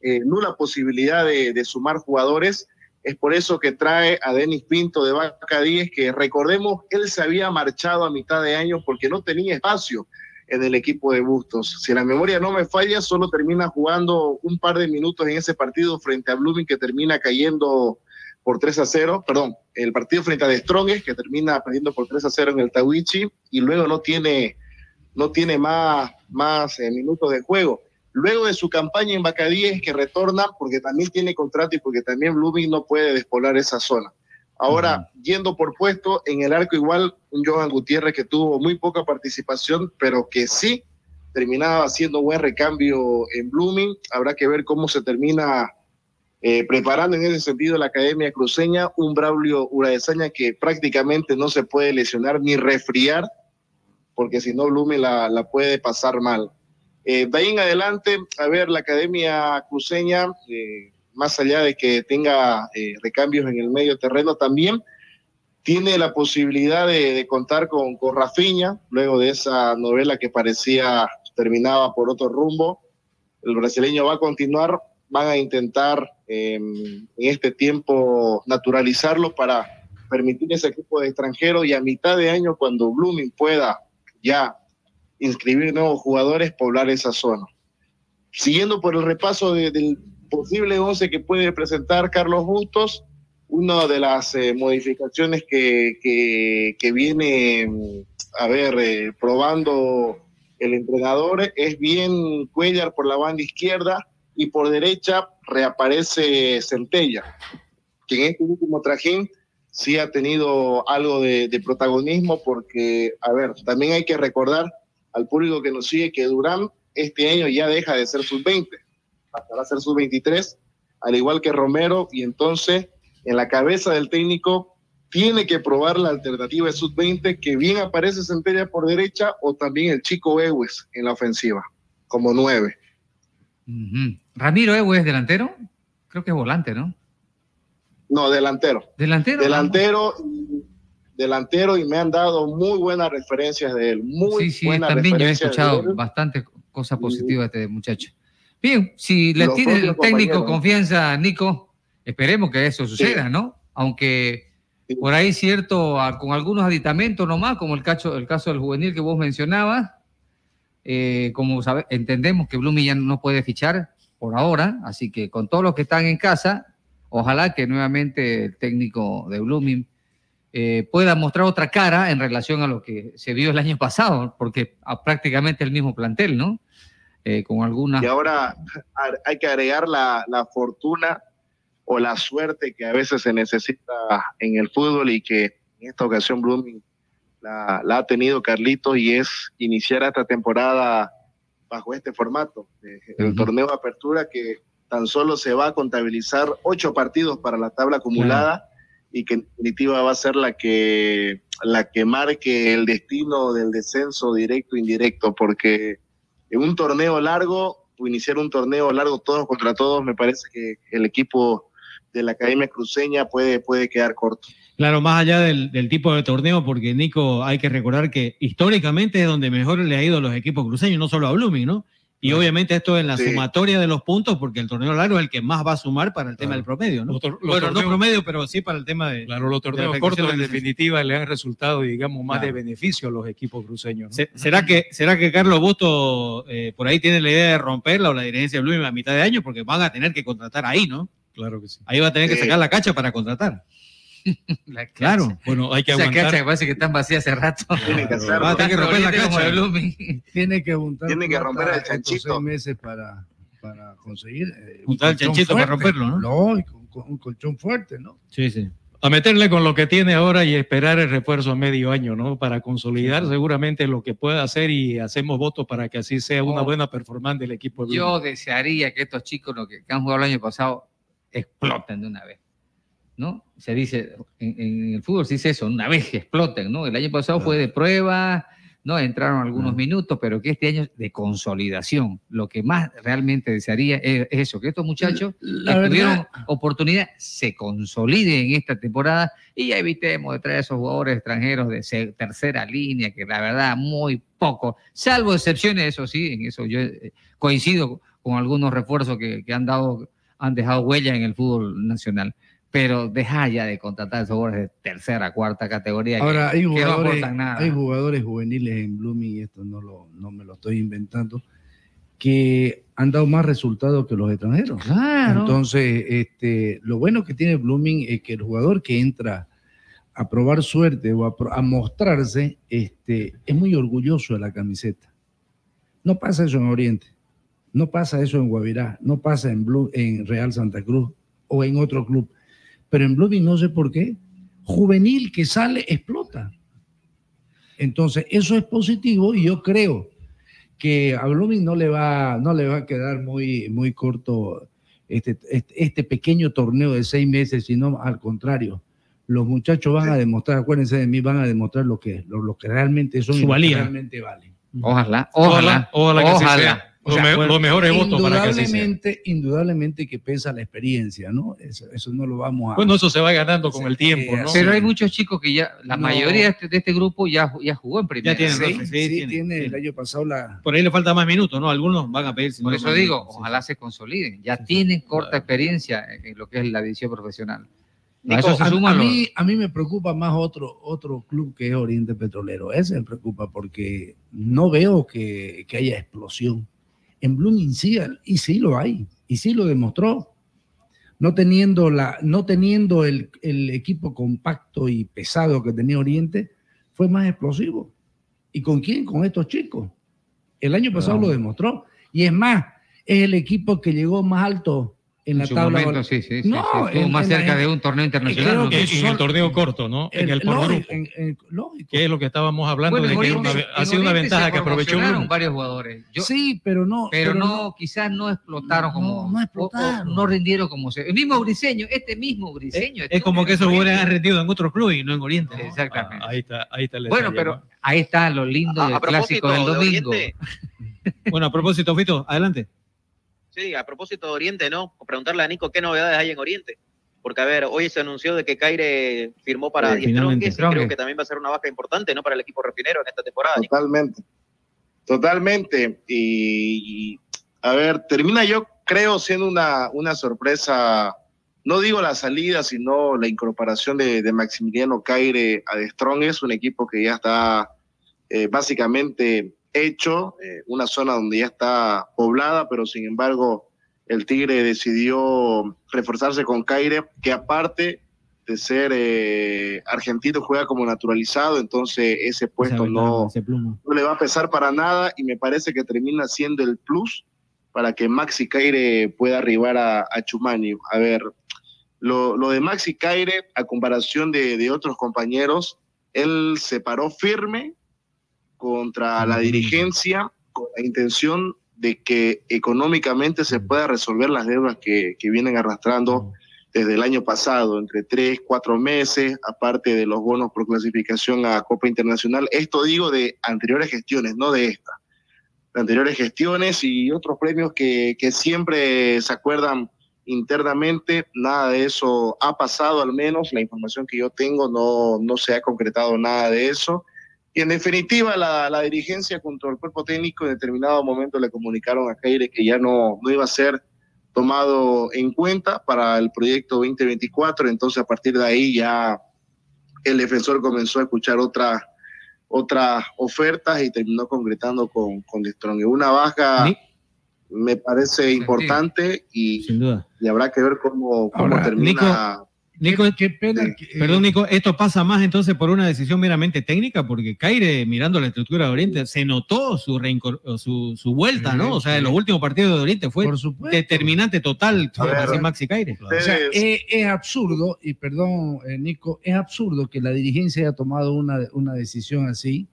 eh, nula posibilidad de, de, sumar jugadores, es por eso que trae a Denis Pinto de Vaca 10, que recordemos, él se había marchado a mitad de año porque no tenía espacio en el equipo de Bustos. Si la memoria no me falla, solo termina jugando un par de minutos en ese partido frente a Blooming que termina cayendo por 3 a 0, perdón, el partido frente a The Strongest que termina perdiendo por 3 a 0 en el Tawichi y luego no tiene, no tiene más, más eh, minutos de juego. Luego de su campaña en Bacadíes que retorna porque también tiene contrato y porque también Blooming no puede despoblar esa zona. Ahora, yendo por puesto, en el arco igual un Johan Gutiérrez que tuvo muy poca participación, pero que sí terminaba haciendo buen recambio en Blooming. Habrá que ver cómo se termina eh, preparando en ese sentido la Academia Cruceña, un Braulio Uraesaña que prácticamente no se puede lesionar ni resfriar, porque si no Blooming la, la puede pasar mal. Eh, de ahí en adelante, a ver, la Academia Cruceña... Eh, más allá de que tenga eh, recambios en el medio terreno también, tiene la posibilidad de, contar con, con Rafinha, luego de esa novela que parecía terminaba por otro rumbo. El brasileño va a continuar, van a intentar em, en este tiempo naturalizarlo para permitir ese equipo de extranjeros y a mitad de año cuando Blooming pueda ya inscribir nuevos jugadores, poblar esa zona. Siguiendo por el repaso del posible 11 que puede presentar Carlos Bustos, una de las eh, modificaciones que, que, viene, a ver, eh, probando el entrenador es bien Cuellar por la banda izquierda y por derecha reaparece Centella, que en este último trajín sí ha tenido algo de, de, protagonismo porque, a ver, también hay que recordar al público que nos sigue que Durán este año ya deja de ser sub-20 pasará a ser sub-23, al igual que Romero, y entonces en la cabeza del técnico tiene que probar la alternativa de sub-20, que bien aparece Centella por derecha o también el chico Ewes en la ofensiva, como nueve. Ramiro Ewes, delantero, creo que es volante, ¿no? No, delantero. Delantero. Delantero. Delantero y me han dado muy buenas referencias de él. Muy sí, sí, también yo he escuchado bastante cosas positivas de este muchacho. Bien, si le tiene el técnico confianza, Nico, esperemos que eso suceda, ¿no? Aunque por ahí cierto, a- con algunos aditamentos nomás, como el caso, el caso del juvenil que vos mencionabas, eh, como sabe- entendemos que Blooming ya no puede fichar por ahora, así que con todos los que están en casa, ojalá que nuevamente el técnico de Blooming eh, pueda mostrar otra cara en relación a lo que se vio el año pasado, porque a prácticamente el mismo plantel, ¿no? Eh, con algunas... Y ahora hay que agregar la, la fortuna o la suerte que a veces se necesita en el fútbol y que en esta ocasión Blooming la, la ha tenido Carlitos y es iniciar esta temporada bajo este formato, eh, el torneo de apertura que tan solo se va a contabilizar ocho partidos para la tabla acumulada y que en definitiva va a ser la que la que marque el destino del descenso directo e indirecto, porque en un torneo largo, iniciar un torneo largo todos contra todos, me parece que el equipo de la Academia Cruceña puede, puede quedar corto. Claro, más allá del, del tipo de torneo, porque Nico, hay que recordar que históricamente es donde mejor le ha ido a los equipos cruceños, no solo a Blooming, ¿no? Y obviamente esto en la Sí. sumatoria de los puntos, porque el torneo largo es el que más va a sumar para el tema del promedio, ¿no? Los tor- los bueno, no promedio, pero sí para el tema de. Claro, los torneos cortos en definitiva le han resultado, digamos, más Claro. de beneficio a los equipos cruceños. ¿Será que, ¿Será que Carlos Busto eh, por ahí tiene la idea de romperla o la dirigencia de Blooming a mitad de año? Porque van a tener que contratar ahí, ¿no? Claro que sí. Ahí va a tener que Sí. sacar la cacha para contratar. La Claro. Bueno, hay que Esa aguantar. parece que están vacías hace rato. Tienen que romper la Blooming. Tiene que juntar. Tiene que romper el chanchito. seis meses para, para conseguir. eh, un Juntar el chanchito para romperlo, ¿no? Lógico, un, co- un colchón fuerte, ¿no? Sí, sí. A meterle con lo que tiene ahora y esperar el refuerzo a medio año, ¿no? Para consolidar seguramente lo que pueda hacer y hacemos votos para que así sea una Oh. buena performance del equipo. de Yo desearía que estos chicos, lo que, que han jugado el año pasado, exploten de una vez. ¿No? Se dice, en, en el fútbol se dice eso, una vez que exploten, ¿no? El año pasado fue de prueba, ¿no? Entraron algunos minutos, pero que este año es de consolidación. Lo que más realmente desearía es, es eso, que estos muchachos La que tuvieron oportunidad se consoliden en esta temporada y ya evitemos de traer esos jugadores extranjeros de tercera línea, que la verdad muy poco, salvo excepciones, eso sí, en eso yo eh, coincido con algunos refuerzos que, que han dado, han dejado huella en el fútbol nacional. Pero deja ya de contratar esos jugadores de tercera, cuarta categoría. que- Ahora, hay que no jugadores, nada. hay jugadores juveniles en Blooming, y esto no, lo, no me lo estoy inventando, que han dado más resultados que los extranjeros. Claro. Entonces, este, lo bueno que tiene Blooming es que el jugador que entra a probar suerte o a, a mostrarse, este, es muy orgulloso de la camiseta. No pasa eso en Oriente, no pasa eso en Guavirá, no pasa en, Blue, en Real Santa Cruz o en otro club. Pero en Blooming no sé por qué, juvenil que sale explota. Entonces, eso es positivo y yo creo que a Blooming no le va, no le va a quedar muy, muy corto este, este, este pequeño torneo de seis meses, sino al contrario. Los muchachos van a demostrar, acuérdense de mí, van a demostrar lo que, lo, lo que realmente son Su y lo que realmente valen. Ojalá, ojalá, Ojalá que así ojalá. sea. O sea, me- los mejores votos para que así sea. Indudablemente, indudablemente que pesa la experiencia, ¿no? Eso, eso no lo vamos a... Bueno, eso se va ganando con el tiempo, ¿no? Pero hay muchos chicos que ya, la No. mayoría de este, de este grupo ya, ya jugó en primera. tienen Sí, entonces, sí, sí, tiene, tiene, el año pasado la... Por ahí le falta más minutos, ¿no? Algunos van a pedir. si Por no, eso digo, minutos, sí. ojalá se consoliden. Ya tienen corta experiencia en lo que es la división profesional. A Nico, a, a mí, a mí me preocupa más otro, otro club que es Oriente Petrolero. Ese me preocupa porque no veo que, que haya explosión. En Blooming sí, y sí lo hay, y sí lo demostró. No teniendo, la, no teniendo el, el equipo compacto y pesado que tenía Oriente, fue más explosivo. ¿Y con quién? Con estos chicos. El año pasado lo demostró. Y es más, es el equipo que llegó más alto en la en su tabla. momento, sí, sí, sí, No, sí, estuvo en- más en la- cerca de un torneo internacional. creo ¿no? que En, en el torneo corto, ¿no? En el por lógico, grupo. en- en- lógico. Que es lo que estábamos hablando Bueno, de que una- ha sido una ventaja se que aprovechó Blooming. varios jugadores. Yo- sí, pero no. pero, pero no, quizás no explotaron como. no o- o explotaron. no rindieron como se. El mismo Briseño, este mismo Briseño. Es como que esos jugadores han rendido en otros clubes y no en Oriente. ¿no? Exactamente. Ahí está, ahí está el bueno, pero ahí está lo lindo del clásico del de domingo. Bueno, a propósito, Fito, adelante. Sí, a propósito de Oriente, ¿no? Preguntarle a Nico qué novedades hay en Oriente. Porque, a ver, hoy se anunció de que Caire firmó para Sí, y creo que también va a ser una baja importante, ¿no? Para el equipo refinero en esta temporada. Nico. Totalmente. Totalmente. Y, y, a ver, termina yo creo siendo una, una sorpresa no digo la salida, sino la incorporación de, de Maximiliano Caire a Strong. Es un equipo que ya está eh, básicamente hecho, eh, una zona donde ya está poblada, pero sin embargo el Tigre decidió reforzarse con Caire, que aparte de ser eh, argentino juega como naturalizado, entonces ese puesto no, no le va a pesar para nada y me parece que termina siendo el plus para que Maxi Caire pueda arribar a, a Chumani. A ver, lo, lo de Maxi Caire, a comparación de, de otros compañeros, él se paró firme contra la dirigencia con la intención de que económicamente se pueda resolver las deudas que, que vienen arrastrando desde el año pasado, entre tres, cuatro meses, aparte de los bonos por clasificación a Copa Internacional. Esto digo de anteriores gestiones, no de esta. De anteriores gestiones y otros premios que, que siempre se acuerdan internamente. Nada de eso ha pasado, al menos la información que yo tengo no, no se ha concretado nada de eso. Y en definitiva, la, la dirigencia junto al cuerpo técnico en determinado momento le comunicaron a Caire que ya no, no iba a ser tomado en cuenta para el proyecto 2024. Entonces, a partir de ahí ya el defensor comenzó a escuchar otra, otras ofertas y terminó concretando con, con Strong. Una baja me parece importante y, y habrá que ver cómo, cómo Ahora, termina. Nico, qué pena que- perdón, Nico, esto pasa más entonces por una decisión meramente técnica, porque Caire, mirando la estructura de Oriente, se notó su, su, su vuelta, ¿no? O sea, en los últimos partidos de Oriente fue determinante total, ver, Maxi Caire. O sea, es, es absurdo, y perdón, eh, Nico, es absurdo que la dirigencia haya tomado una, una decisión así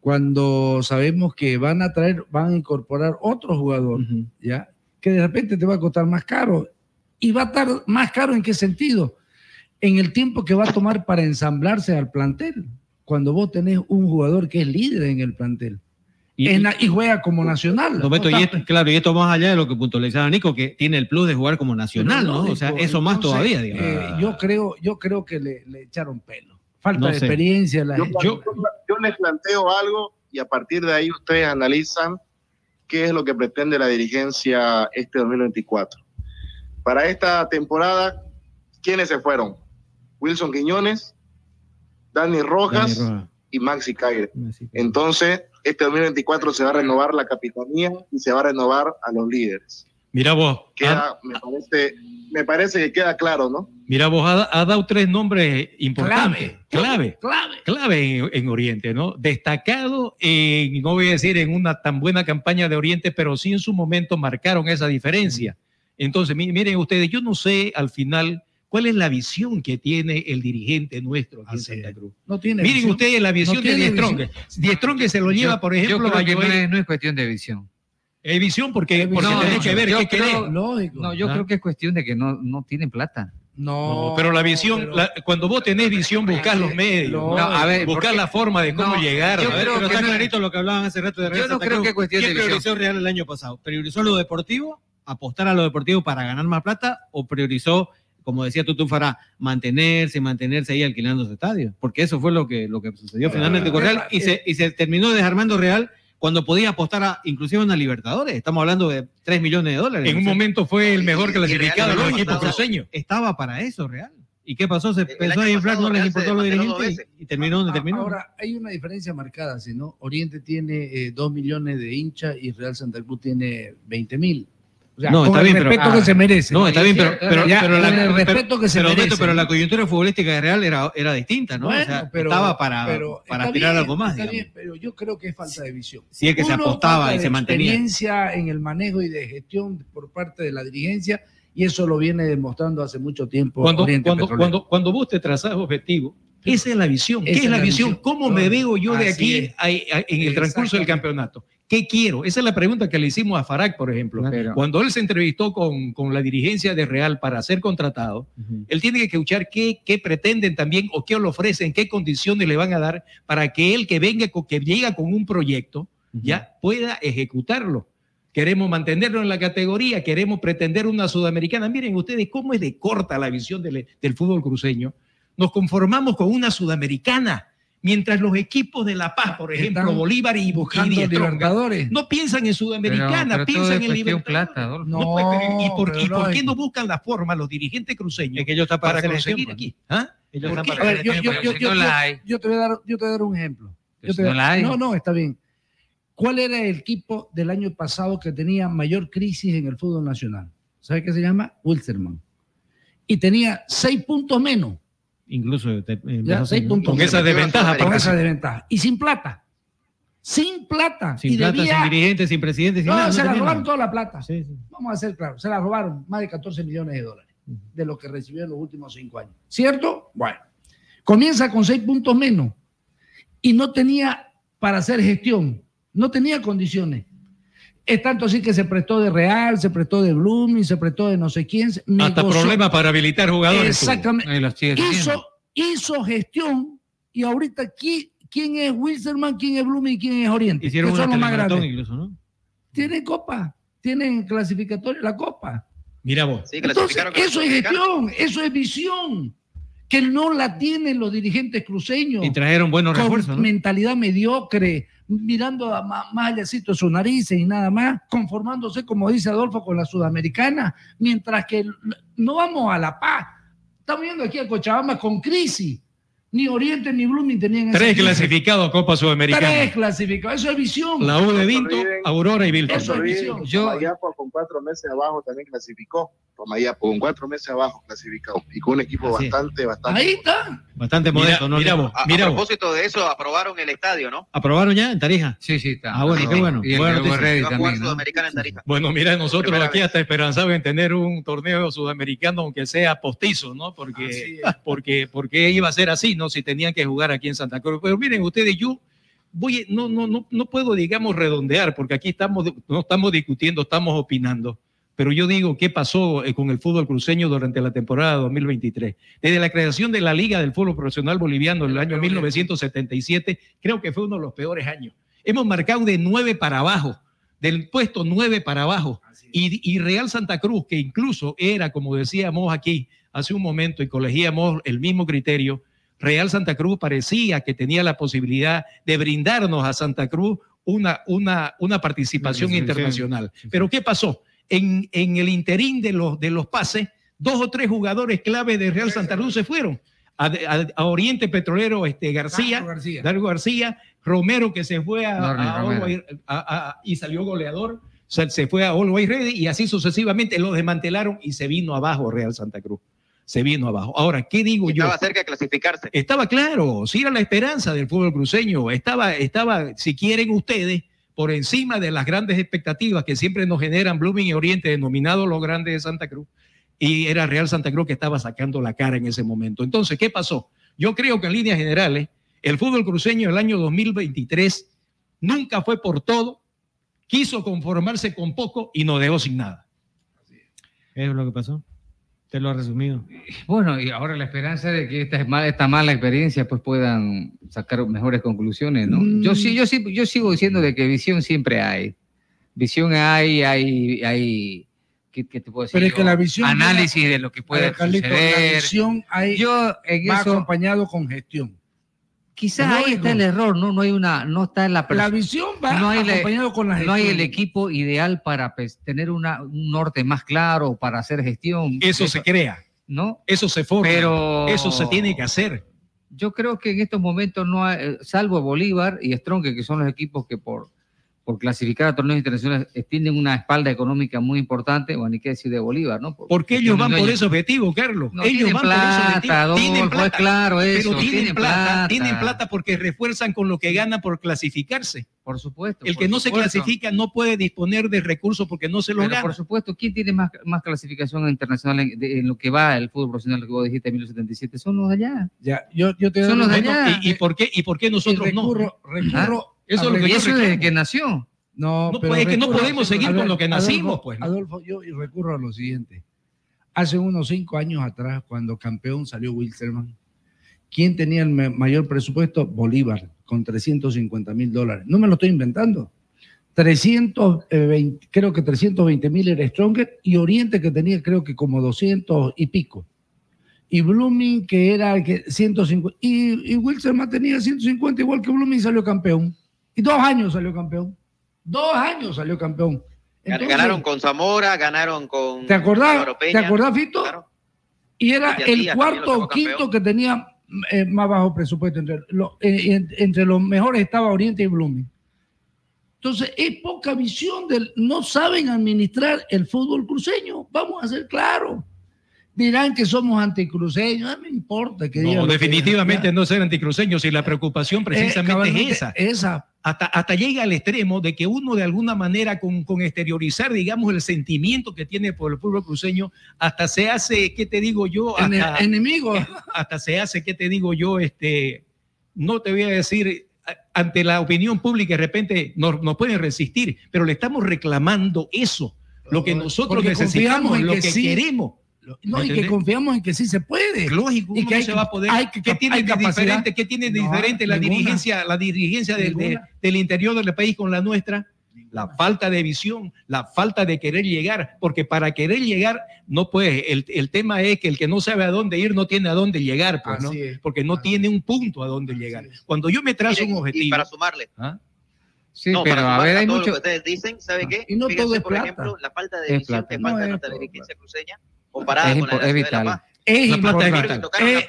cuando sabemos que van a traer, van a incorporar otro jugador, ¿ya? Que de repente te va a costar más caro. ¿Y va a estar más caro en qué sentido? En el tiempo que va a tomar para ensamblarse al plantel, cuando vos tenés un jugador que es líder en el plantel. Y- En la- y juega como nacional. Roberto, No y esto, claro, y esto más allá de lo que puntualizaba Nico, que tiene el plus de jugar como nacional, ¿no? O sea, eso más todavía, digamos. eh, yo, creo, yo creo que le, le echaron pelo. Falta No de sé. experiencia. La yo, yo les planteo algo y a partir de ahí ustedes analizan qué es lo que pretende la dirigencia este 2024. Para esta temporada, ¿quiénes se fueron? Wilson Quiñones, Dani Rojas, Dani Rojas. y Maxi Caire. Entonces, este 2024 se va a renovar la capitanía y se va a renovar a los líderes. Mira vos, Queda, me, parece, me parece que queda claro, ¿no? Mira, vos ha, ha dado tres nombres importantes, clave, clave, en, en Oriente, ¿no? Destacado, en, no voy a decir en una tan buena campaña de Oriente, pero sí en su momento marcaron esa diferencia. Entonces, mi- miren ustedes, yo no sé al final cuál es la visión que tiene el dirigente nuestro aquí en Santa Cruz. No tiene Miren visión. ustedes la No visión de tiene Die visión. Strong. Die Strong se lo lleva, Yo- por yo ejemplo, creo a que no Joel- es, no es cuestión de visión. Es visión porque, porque No, tenés no, que ver yo qué creo- querés. No, yo ¿Ah? creo que es cuestión de que no, no tienen plata. No, No, pero la visión, la- cuando vos tenés visión, buscás los medios, No, a ver, buscás porque- la forma de cómo no, llegar. yo A ver, creo pero que está no- clarito lo que hablaban hace rato de Real Yo no Santa creo Cruz. que es cuestión ¿Quién de visión. priorizó Real el año pasado? ¿Priorizó lo deportivo, apostar a lo deportivo para ganar más plata o priorizó, como decía Tutu Fará, mantenerse, mantenerse ahí alquilando su estadio? Porque eso fue lo que, lo que sucedió finalmente con Real y se, y se terminó desarmando Real cuando podía apostar a, inclusive a una Libertadores. Estamos hablando de 3 millones de dólares. En un momento fue el mejor clasificado de los Lógico, equipos pero cruceños. Estaba para eso, Real. ¿Y qué pasó? Se El pensó año a inflar, pasado no les importó dos dirigentes y, y terminó donde Ah, terminó. Ahora, hay una diferencia marcada, si no, Oriente tiene eh, 2 millones de hinchas y Real Santa Cruz tiene 20 mil. O sea, no, está el bien, pero, respeto que se merece. No, está bien, pero, pero, Ya, pero la, el pero- respeto que se pero, merece. Pero la coyuntura futbolística de Real era, era distinta, ¿no? o sea, Bueno, pero- estaba para, pero para aspirar algo más. está bien, pero yo creo que es falta de visión. Sí, es que se Uno, apostaba falta y se mantenía. experiencia en el manejo y de gestión por parte de la dirigencia y eso lo viene demostrando hace mucho tiempo. Cuando, cuando, cuando, cuando vos te trazás objetivo, esa es la visión. ¿Qué es la visión? ¿Cómo me veo yo de aquí en el transcurso del campeonato? ¿Qué quiero? Esa es la pregunta que le hicimos a Farag, por ejemplo. Pero- Cuando él se entrevistó con, con la dirigencia de Real para ser contratado, él tiene que escuchar qué, qué pretenden también o qué le ofrecen, qué condiciones le van a dar para que él que venga, con- que llega con un proyecto, ya pueda ejecutarlo. Queremos mantenerlo en la categoría, queremos pretender una sudamericana. Miren ustedes cómo es de corta la visión del, del fútbol cruceño. Nos conformamos con una sudamericana, Mientras los equipos de La Paz, por ejemplo, Están Bolívar y buscando y Libertadores. no piensan en Sudamericana, Pero- pero todo piensan es en Libertadores. plata. No, pues, pero ¿y por, pero y por qué no buscan la forma los dirigentes cruceños que ellos están para para conseguir pues. aquí? ¿Ah? Ellos ¿Por están qué? para A ver, yo, te voy a dar, yo te voy a dar un ejemplo. Yo te voy a- hay. no, no, está bien. ¿Cuál era el equipo del año pasado que tenía mayor crisis en el fútbol nacional? ¿Sabe qué se llama? Wilstermann. Y tenía seis puntos menos. Incluso te- eh, Ya, empezó seis puntos con esa desventaja. Con esa desventaja. Y sin plata. Sin plata. Sin y plata, debía- sin dirigentes, sin presidentes, sin No, nada. se la robaron nada. toda la plata. Sí, sí. Vamos a ser claros. Se la robaron más de 14 millones de dólares de lo que recibió en los últimos cinco años. ¿Cierto? Bueno. Comienza con seis puntos menos y no tenía para hacer gestión. No tenía condiciones. Es tanto así que se prestó de Real, se prestó de Blooming, se prestó de no sé quién. Hasta problemas para habilitar jugadores. Exactamente. Los. Hizo, hizo gestión y ahorita ¿qui- ¿quién es Wilstermann, quién es Blooming y quién es Oriente? Hicieron que son los más grandes. incluso, ¿no? Tienen copa, tienen clasificatoria, la copa. Mira vos. Sí, Entonces, eso es gestión, eso es visión, que no la tienen los dirigentes cruceños. Y trajeron buenos con refuerzos, ¿no? mentalidad mediocre, mirando a más allácito de sus narices y nada más, conformándose, como dice Adolfo, con la sudamericana, mientras que no vamos a la paz. Estamos viendo aquí a Cochabamba con crisis. Ni Oriente ni Blooming tenían Tres clasificados a Copa Sudamericana. Tres clasificados. Eso es visión. La U de Vinto, Aurora y Vilton. Eso es visión. Yo- Tomayapo con cuatro meses abajo también clasificó. Tomayapo con cuatro meses abajo clasificado. Y con un equipo Así es. bastante, bastante. Ahí está. Bastante Mira, modesto, ¿no? mira vos, A, mira propósito de eso, aprobaron el estadio, ¿no? ¿Aprobaron ya en Tarija? Sí, sí, está. Ah, bueno, qué bueno. Y el. Ready jugar también, ¿no? Sudamericana en Tarija. Bueno, mira, nosotros aquí vez. hasta esperanzados en tener un torneo sudamericano, aunque sea postizo, ¿no? Porque, porque, porque iba a ser así, ¿no? Si tenían que jugar aquí en Santa Cruz. Pero miren ustedes, yo voy, no, no, no, no puedo, digamos, redondear, porque aquí estamos, no estamos discutiendo, estamos opinando. Pero yo digo, ¿qué pasó eh, con el fútbol cruceño durante la temporada 2023? Desde la creación de la Liga del Fútbol Profesional Boliviano en el año 1977, creo que fue uno de los peores años. Hemos marcado de nueve para abajo, del puesto nueve para abajo. Y, y Real Santa Cruz, que incluso era, como decíamos aquí hace un momento y colegíamos el mismo criterio, Real Santa Cruz parecía que tenía la posibilidad de brindarnos a Santa Cruz una, una, una participación Sí, sí, sí. internacional. Pero ¿qué pasó? En, en el interín de los, de los pases, dos o tres jugadores clave de Real Santa Cruz se fueron. A, a- a Oriente Petrolero este, García. Dargo García, Romero que se fue a, a y salió goleador, se, se fue a Always Ready y así sucesivamente lo desmantelaron y se vino abajo Real Santa Cruz. Se vino abajo. Ahora, ¿qué digo yo? Estaba cerca de clasificarse. Estaba claro, sí era la esperanza del fútbol cruceño, estaba, estaba, si quieren ustedes, por encima de las grandes expectativas que siempre nos generan Blooming y Oriente, denominados los grandes de Santa Cruz, y era Real Santa Cruz que estaba sacando la cara en ese momento. Entonces, ¿qué pasó? Yo creo que en líneas generales, el fútbol cruceño del año 2023 nunca fue por todo, quiso conformarse con poco y nos dejó sin nada. Es lo que pasó. Te lo ha resumido. Bueno, y ahora la esperanza de que esta, mala, esta mala experiencia pues puedan sacar mejores conclusiones, ¿no? Mm. Yo sí, yo sí, yo sigo diciendo de que visión siempre hay. Visión hay, hay, hay, ¿qué, qué te puedo decir? Pero es que la visión Análisis de lo que puede Carlito, la suceder. visión ahí Yo en va eso, acompañado con gestión. Quizás es ahí está el error, ¿no? No hay una, no está la La visión va No hay la- con la gestión. No hay el equipo ideal para pues, tener una, un norte más claro, para hacer gestión. Eso se crea, ¿no? eso se forma, Pero eso se tiene que hacer. Yo creo que en estos momentos no hay, eh, salvo Bolívar y Strong, que son los equipos que por, por clasificar a torneos internacionales eh, tienen una espalda económica muy importante, bueno, ni qué decir de Bolívar, ¿no? Por- Porque ellos van por ese objetivo, Carlos. No, ellos tienen van por ese plata, objetivo. Tienen plata. claro eso, pero tienen, tienen plata, plata. tienen plata porque refuerzan con lo que ganan por clasificarse. Por supuesto. El por que no se clasifica no puede disponer de recursos porque no se lo Pero gana. por supuesto, ¿quién tiene más, más clasificación internacional en, de- en lo que va el fútbol profesional que vos dijiste en 1977? Son los de allá. Ya, yo, yo te Son los de bueno, allá. ¿Y, y por qué, ¿Y por qué nosotros y recurro, no? recurro Ah, Eso es lo que yo eso desde que nació. No, No, pero pues, es que no podemos seguir con lo que Adolfo, nacimos, pues, ¿no? Adolfo, yo recurro a lo siguiente. Hace unos cinco años atrás, cuando campeón salió Wilstermann, ¿quién tenía el mayor presupuesto? Bolívar, con 350 mil dólares. No me lo estoy inventando. 320, creo que 320 mil era Stronger y Oriente que tenía creo que como 200 y pico. y Blooming que era el que 150 y, y Wilson tenía 150 igual que Blooming salió campeón y dos años salió campeón. Dos años salió campeón. Entonces, ganaron con Zamora, ganaron con ¿te acordás? ¿te acordás Fito? y era el cuarto o quinto campeón. que tenía eh, más bajo presupuesto entre, lo- eh, en- entre los mejores estaba Oriente y Blooming. Entonces es poca visión del no saben administrar el fútbol cruceño. Vamos a ser claros dirán que somos anticruceños no me importa que digan No, que definitivamente digan. no ser anticruceños y la preocupación precisamente cabalmente es esa. esa. Hasta, hasta llega al extremo de que uno de alguna manera con, con exteriorizar, digamos, el sentimiento que tiene por el fútbol cruceño, hasta se hace, ¿qué te digo yo? Hasta, enemigo hasta se hace, ¿qué te digo yo? Este, no te voy a decir, ante la opinión pública de repente nos, nos pueden resistir, pero le estamos reclamando eso, lo que nosotros Porque necesitamos, en lo que que sí. queremos. No, ¿Me y que confiamos en que sí se puede. Lógico, y que no se va a poder. hay que- ¿Qué tiene hay de diferente? ¿Qué tiene de No, diferente la ninguna. dirigencia, la dirigencia del, de- del interior del país con la nuestra? La falta de visión, la falta de querer llegar, porque para querer llegar no puede. El, el tema es que el que no sabe a dónde ir no tiene a dónde llegar, pues, ¿no? Porque no tiene un punto a dónde llegar. Cuando yo me trazo Miren, un objetivo. Y para sumarle. ¿Ah? Sí, no, pero para a ver, hay mucho. lo que ustedes dicen, ¿sabe qué? Y no Fíjense, todo es por plata. ejemplo, la falta de visión que falta todo dirigencia cruceña comparada Es con la impo- de la es ciudad de La vital. Paz. Es importante.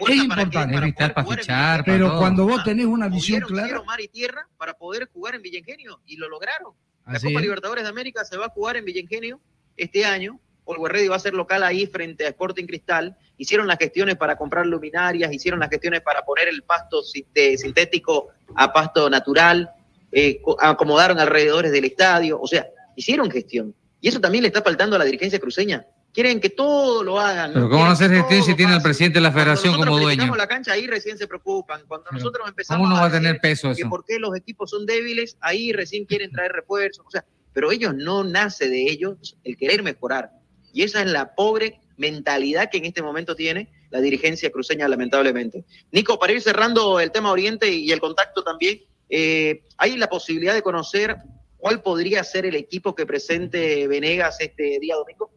Es, importante. Para vital para fichar, Pero todo. cuando vos tenés una visión clara, mar y tierra para poder jugar en Villa Ingenio y lo lograron. La Así Copa es. Libertadores de América se va a jugar en Villa Ingenio este año. Olgo Ready va a ser local ahí frente a Sporting Cristal. Hicieron las gestiones para comprar luminarias, hicieron las gestiones para poner el pasto de- sintético a pasto natural, eh, co- acomodaron alrededores del estadio. O sea, hicieron gestión. Y eso también le está faltando a la dirigencia cruceña. Quieren que todo lo hagan. Pero ¿cómo no hacer gestión si tiene al presidente de la federación como dueño? la cancha, ahí recién se preocupan. Cuando Pero, nosotros empezamos ¿Cómo no va a tener peso que eso? por qué los equipos son débiles, ahí recién quieren traer refuerzos. O sea, pero ellos no nace de ellos el querer mejorar. Y esa es la pobre mentalidad que en este momento tiene la dirigencia cruceña, lamentablemente. Nico, para ir cerrando el tema Oriente y el contacto también, eh, ¿hay la posibilidad de conocer cuál podría ser el equipo que presente Venegas este día domingo?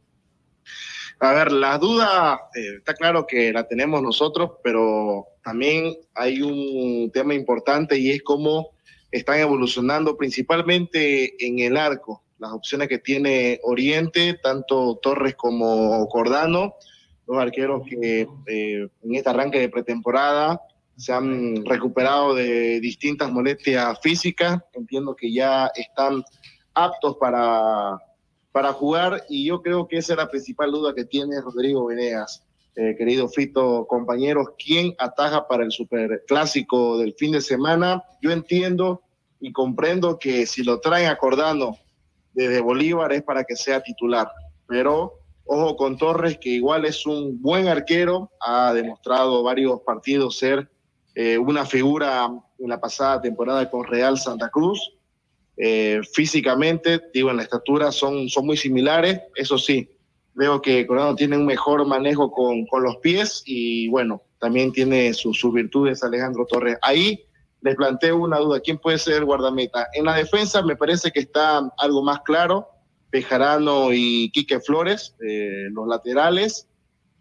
A ver, la duda eh, está claro que la tenemos nosotros, pero también hay un tema importante y es cómo están evolucionando principalmente en el arco, las opciones que tiene Oriente, tanto Torres como Cordano, los arqueros que eh, en este arranque de pretemporada se han recuperado de distintas molestias físicas, entiendo que ya están aptos para, para jugar y yo creo que esa es la principal duda que tiene Rodrigo Venegas. Eh, querido Fito, compañeros, ¿quién ataja para el superclásico del fin de semana? Yo entiendo y comprendo que si lo traen a Cordano desde Bolívar es para que sea titular, pero ojo con Torres, que igual es un buen arquero, ha demostrado varios partidos ser eh, una figura en la pasada temporada con Real Santa Cruz. Eh, físicamente, digo, en la estatura son, son muy similares, eso sí, veo que Coronado tiene un mejor manejo con, con los pies y bueno, también tiene su- sus virtudes Alejandro Torres. Ahí les planteo una duda, ¿quién puede ser el guardameta? En la defensa me parece que está algo más claro, Pejarano y Quique Flores, eh, los laterales,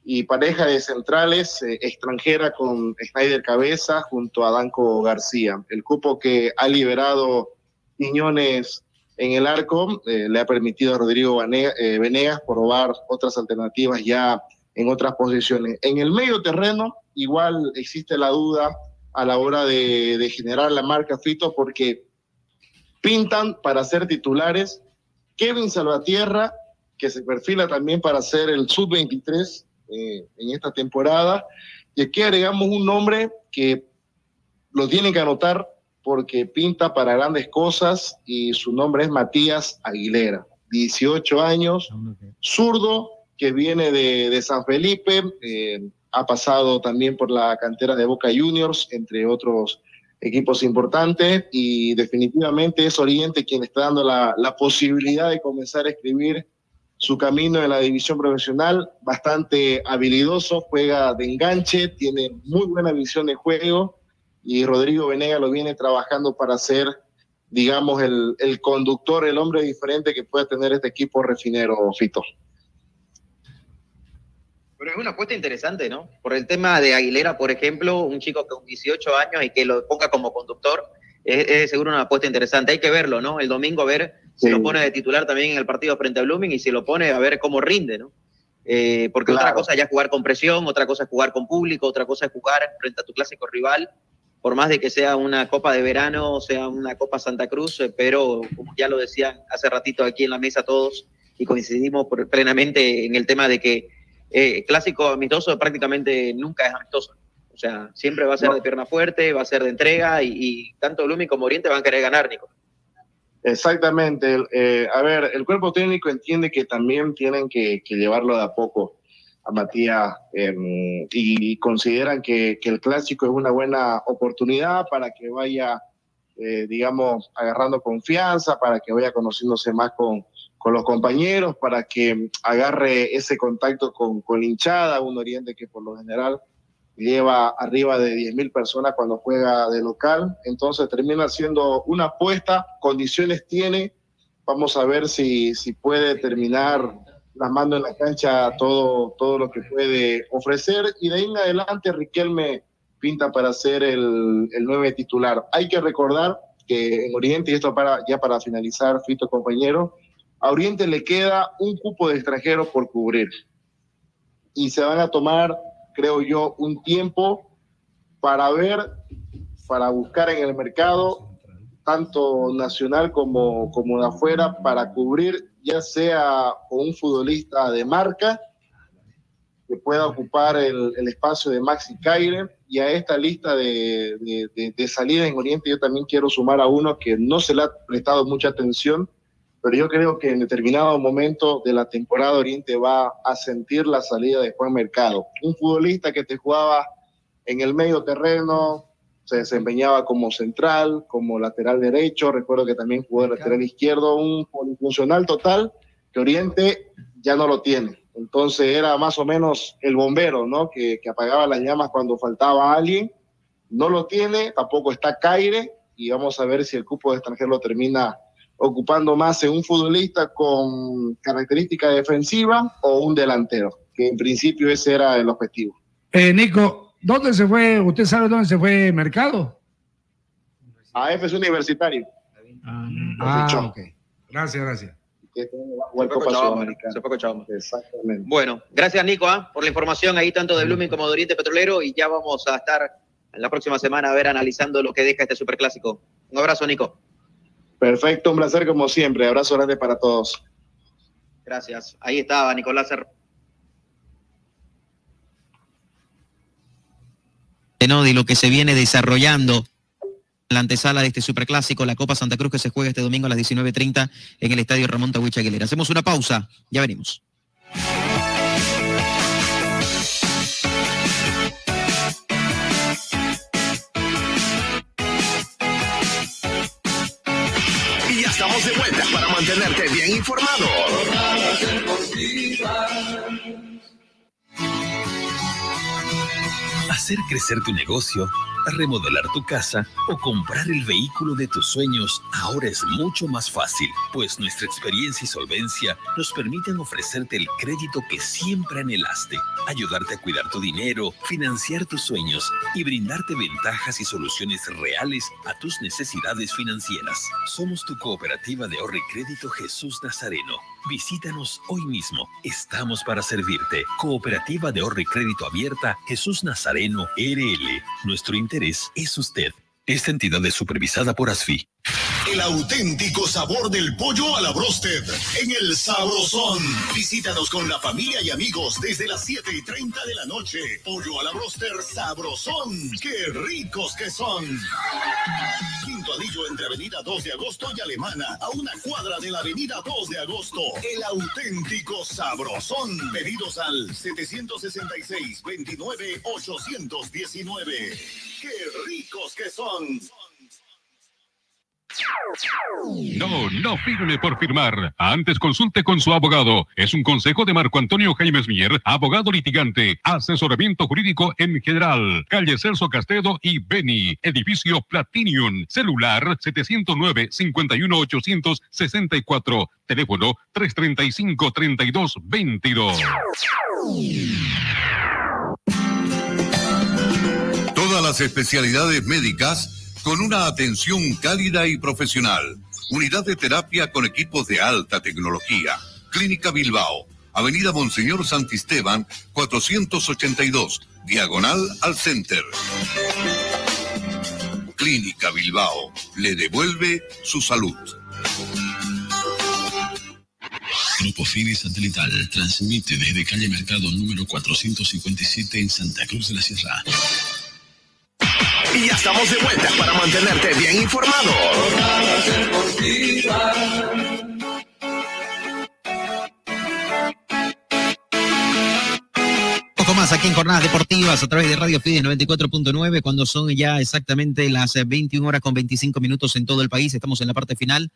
y pareja de centrales eh, extranjera con Snyder Cabeza junto a Danco García. El cupo que ha liberado Quiñones en el arco eh, le ha permitido a Rodrigo eh, Venegas probar otras alternativas ya en otras posiciones. En el medio terreno igual existe la duda a la hora de, de generar la marca Fito porque pintan para ser titulares Kevin Salvatierra, que se perfila también para ser el sub-23 eh, en esta temporada. Y aquí agregamos un nombre que lo tienen que anotar porque pinta para grandes cosas y su nombre es Matías Aguilera, 18 años, zurdo, que viene de, San Felipe, eh, ha pasado también por la cantera de Boca Juniors, entre otros equipos importantes, y definitivamente es Oriente quien está dando la posibilidad de comenzar a escribir su camino en la división profesional, bastante habilidoso, juega de enganche, tiene muy buena visión de juego y Rodrigo Venega lo viene trabajando para ser, digamos, el, el conductor, el hombre diferente que pueda tener este equipo refinero, Fito. Pero es una apuesta interesante, ¿no? Por el tema de Aguilera, por ejemplo, un chico con 18 años y que lo ponga como conductor, es, es seguro una apuesta interesante. Hay que verlo, ¿no? El domingo a ver si lo pone de titular también en el partido frente a Blooming y si lo pone a ver cómo rinde, ¿no? Eh, porque otra cosa ya es jugar con presión, otra cosa es jugar con público, otra cosa es jugar frente a tu clásico rival, por más de que sea una Copa de Verano, sea una Copa Santa Cruz, eh, pero como ya lo decían hace ratito aquí en la mesa todos y coincidimos por- plenamente en el tema de que eh, clásico amistoso prácticamente nunca es amistoso. O sea, siempre va a ser de pierna fuerte, va a ser de entrega y, y tanto Blooming como Oriente van a querer ganar, Nico. Exactamente. eh, a ver, el cuerpo técnico entiende que también tienen que, que llevarlo de a poco a Matías eh, y consideran que, el clásico es una buena oportunidad para que vaya, eh, digamos, agarrando confianza, para que vaya conociéndose más con, con los compañeros, para que agarre ese contacto con, con hinchada, un Oriente que por lo general lleva arriba de 10.000 personas cuando juega de local, entonces termina siendo una apuesta, condiciones tiene, vamos a ver si, si puede terminar plasmando en la cancha todo, todo lo que puede ofrecer y de ahí en adelante Riquelme pinta para ser el, el nueve titular. Hay que recordar que en Oriente, y esto para, ya para finalizar, Fito compañero, a Oriente le queda un cupo de extranjeros por cubrir y se van a tomar, creo yo, un tiempo para ver, para buscar en el mercado, tanto nacional como, como de afuera, para cubrir ya sea un futbolista de marca que pueda ocupar el, espacio de Maxi Caire. Y a esta lista de- de salida en Oriente yo también quiero sumar a uno que no se le ha prestado mucha atención, pero yo creo que en determinado momento de la temporada Oriente va a sentir la salida de Juan Mercado, un futbolista que te jugaba en el medio terreno, se desempeñaba como central, como lateral derecho, recuerdo que también jugó de lateral izquierdo, un polifuncional total que Oriente ya no lo tiene. Entonces era más o menos el bombero, ¿no? Que, que apagaba las llamas cuando faltaba alguien. No lo tiene, tampoco está Caire y vamos a ver si el cupo de extranjero lo termina ocupando más en un futbolista con característica defensiva o un delantero, que en principio ese era el objetivo. Eh, Nico, ¿dónde se fue? ¿Usted sabe dónde se fue Mercado? A FC Universitario. Ah, ok. Gracias, gracias. O el Se fue Copa Cochabamba, Sudamericana. se fue Cochabamba. Exactamente. Bueno, gracias Nico ¿ah? por la información ahí tanto de Blooming como de Oriente Petrolero y ya vamos a estar en la próxima semana a ver analizando lo que deja este superclásico. Un abrazo Nico. Perfecto, un placer como siempre. Abrazo grande para todos. Gracias. Ahí estaba Nicolás Her- ¿no? de lo que se viene desarrollando la antesala de este superclásico, la Copa Santa Cruz que se juega este domingo a las 19.30 en el Estadio Ramón Tawich Aguilera. Hacemos una pausa, ya venimos. Y ya estamos de vuelta para mantenerte bien informado. Hacer crecer tu negocio, remodelar tu casa o comprar el vehículo de tus sueños ahora es mucho más fácil, pues nuestra experiencia y solvencia nos permiten ofrecerte el crédito que siempre anhelaste, ayudarte a cuidar tu dinero, financiar tus sueños y brindarte ventajas y soluciones reales a tus necesidades financieras. Somos tu cooperativa de ahorro y crédito Jesús Nazareno. Visítanos hoy mismo. Estamos para servirte. Cooperativa de ahorro y crédito Jesús Nazareno RL. Nuestro interés es usted. Esta entidad es supervisada por ASFI. El auténtico sabor del pollo a la brosted en el Sabrosón. Visítanos con la familia y amigos desde las 7 y 30 de la noche. Pollo a la broster Sabrosón. ¡Qué ricos que son! Quinto anillo entre Avenida 2 de Agosto y Alemana, a una cuadra de la Avenida 2 de Agosto. El auténtico Sabrosón. Pedidos al 766-29-819. ¡Qué ricos que son! No, no firme por firmar. Antes consulte con su abogado. Es un consejo de Marco Antonio Jaimes Mier, abogado litigante, asesoramiento jurídico en general. Calle Celso Castedo y Beni, edificio Platinium, celular 709-51864, teléfono 335-3222. Todas las especialidades médicas con una atención cálida y profesional. Unidad de terapia con equipos de alta tecnología. Clínica Bilbao. Avenida Monseñor Santisteban, 482, diagonal al Center. Clínica Bilbao le devuelve su salud. Grupo Fide Satelital transmite desde calle Mercado número 457 en Santa Cruz de la Sierra. Y ya estamos de vuelta para mantenerte bien informado. poco más aquí en Jornadas Deportivas a través de Radio Fides 94.9 cuando son ya exactamente las eh, 21 horas con 25 minutos en todo el país. Estamos en la parte final.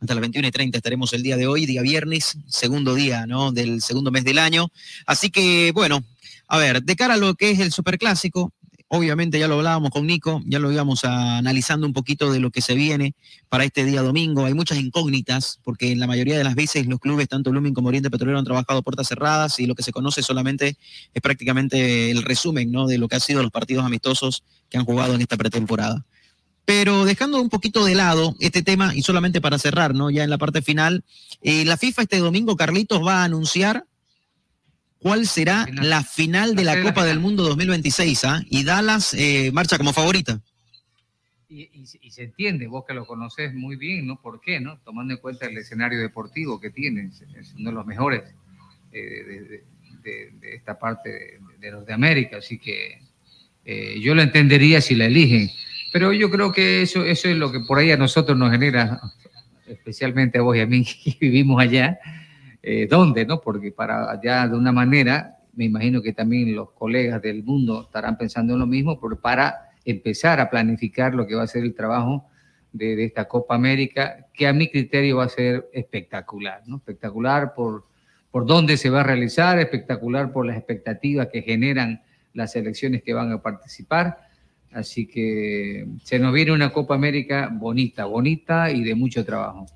Hasta las 21 y 30 estaremos el día de hoy, día viernes, segundo día ¿no? del segundo mes del año. Así que, bueno, a ver, de cara a lo que es el superclásico, obviamente ya lo hablábamos con Nico, ya lo íbamos analizando un poquito de lo que se viene para este día domingo. Hay muchas incógnitas, porque en la mayoría de las veces los clubes, tanto Lumin como Oriente Petrolero, han trabajado puertas cerradas y lo que se conoce solamente es prácticamente el resumen ¿no? de lo que han sido los partidos amistosos que han jugado en esta pretemporada. Pero dejando un poquito de lado este tema y solamente para cerrar, ¿no? Ya en la parte final, eh, la FIFA este domingo, Carlitos, va a anunciar cuál será la final de la Copa del Mundo 2026, ¿ah? Y Dallas eh, marcha como favorita. Y, y se- y se entiende, vos que lo conoces muy bien, ¿no? ¿Por qué, no? Tomando en cuenta el escenario deportivo que tiene, es- uno de los mejores eh, de, de- de- esta parte de, de Norteamérica, así que eh, yo lo entendería si la eligen. Pero yo creo que eso, eso es lo que por ahí a nosotros nos genera, especialmente a vos y a mí que vivimos allá, eh, ¿dónde, no? Porque para allá de una manera, me imagino que también los colegas del mundo estarán pensando en lo mismo, pero para empezar a planificar lo que va a ser el trabajo de, de esta Copa América, que a mi criterio va a ser espectacular, ¿no? Espectacular por, por dónde se va a realizar, espectacular por las expectativas que generan las selecciones que van a participar. Así que se nos viene una Copa América bonita, bonita y de mucho trabajo.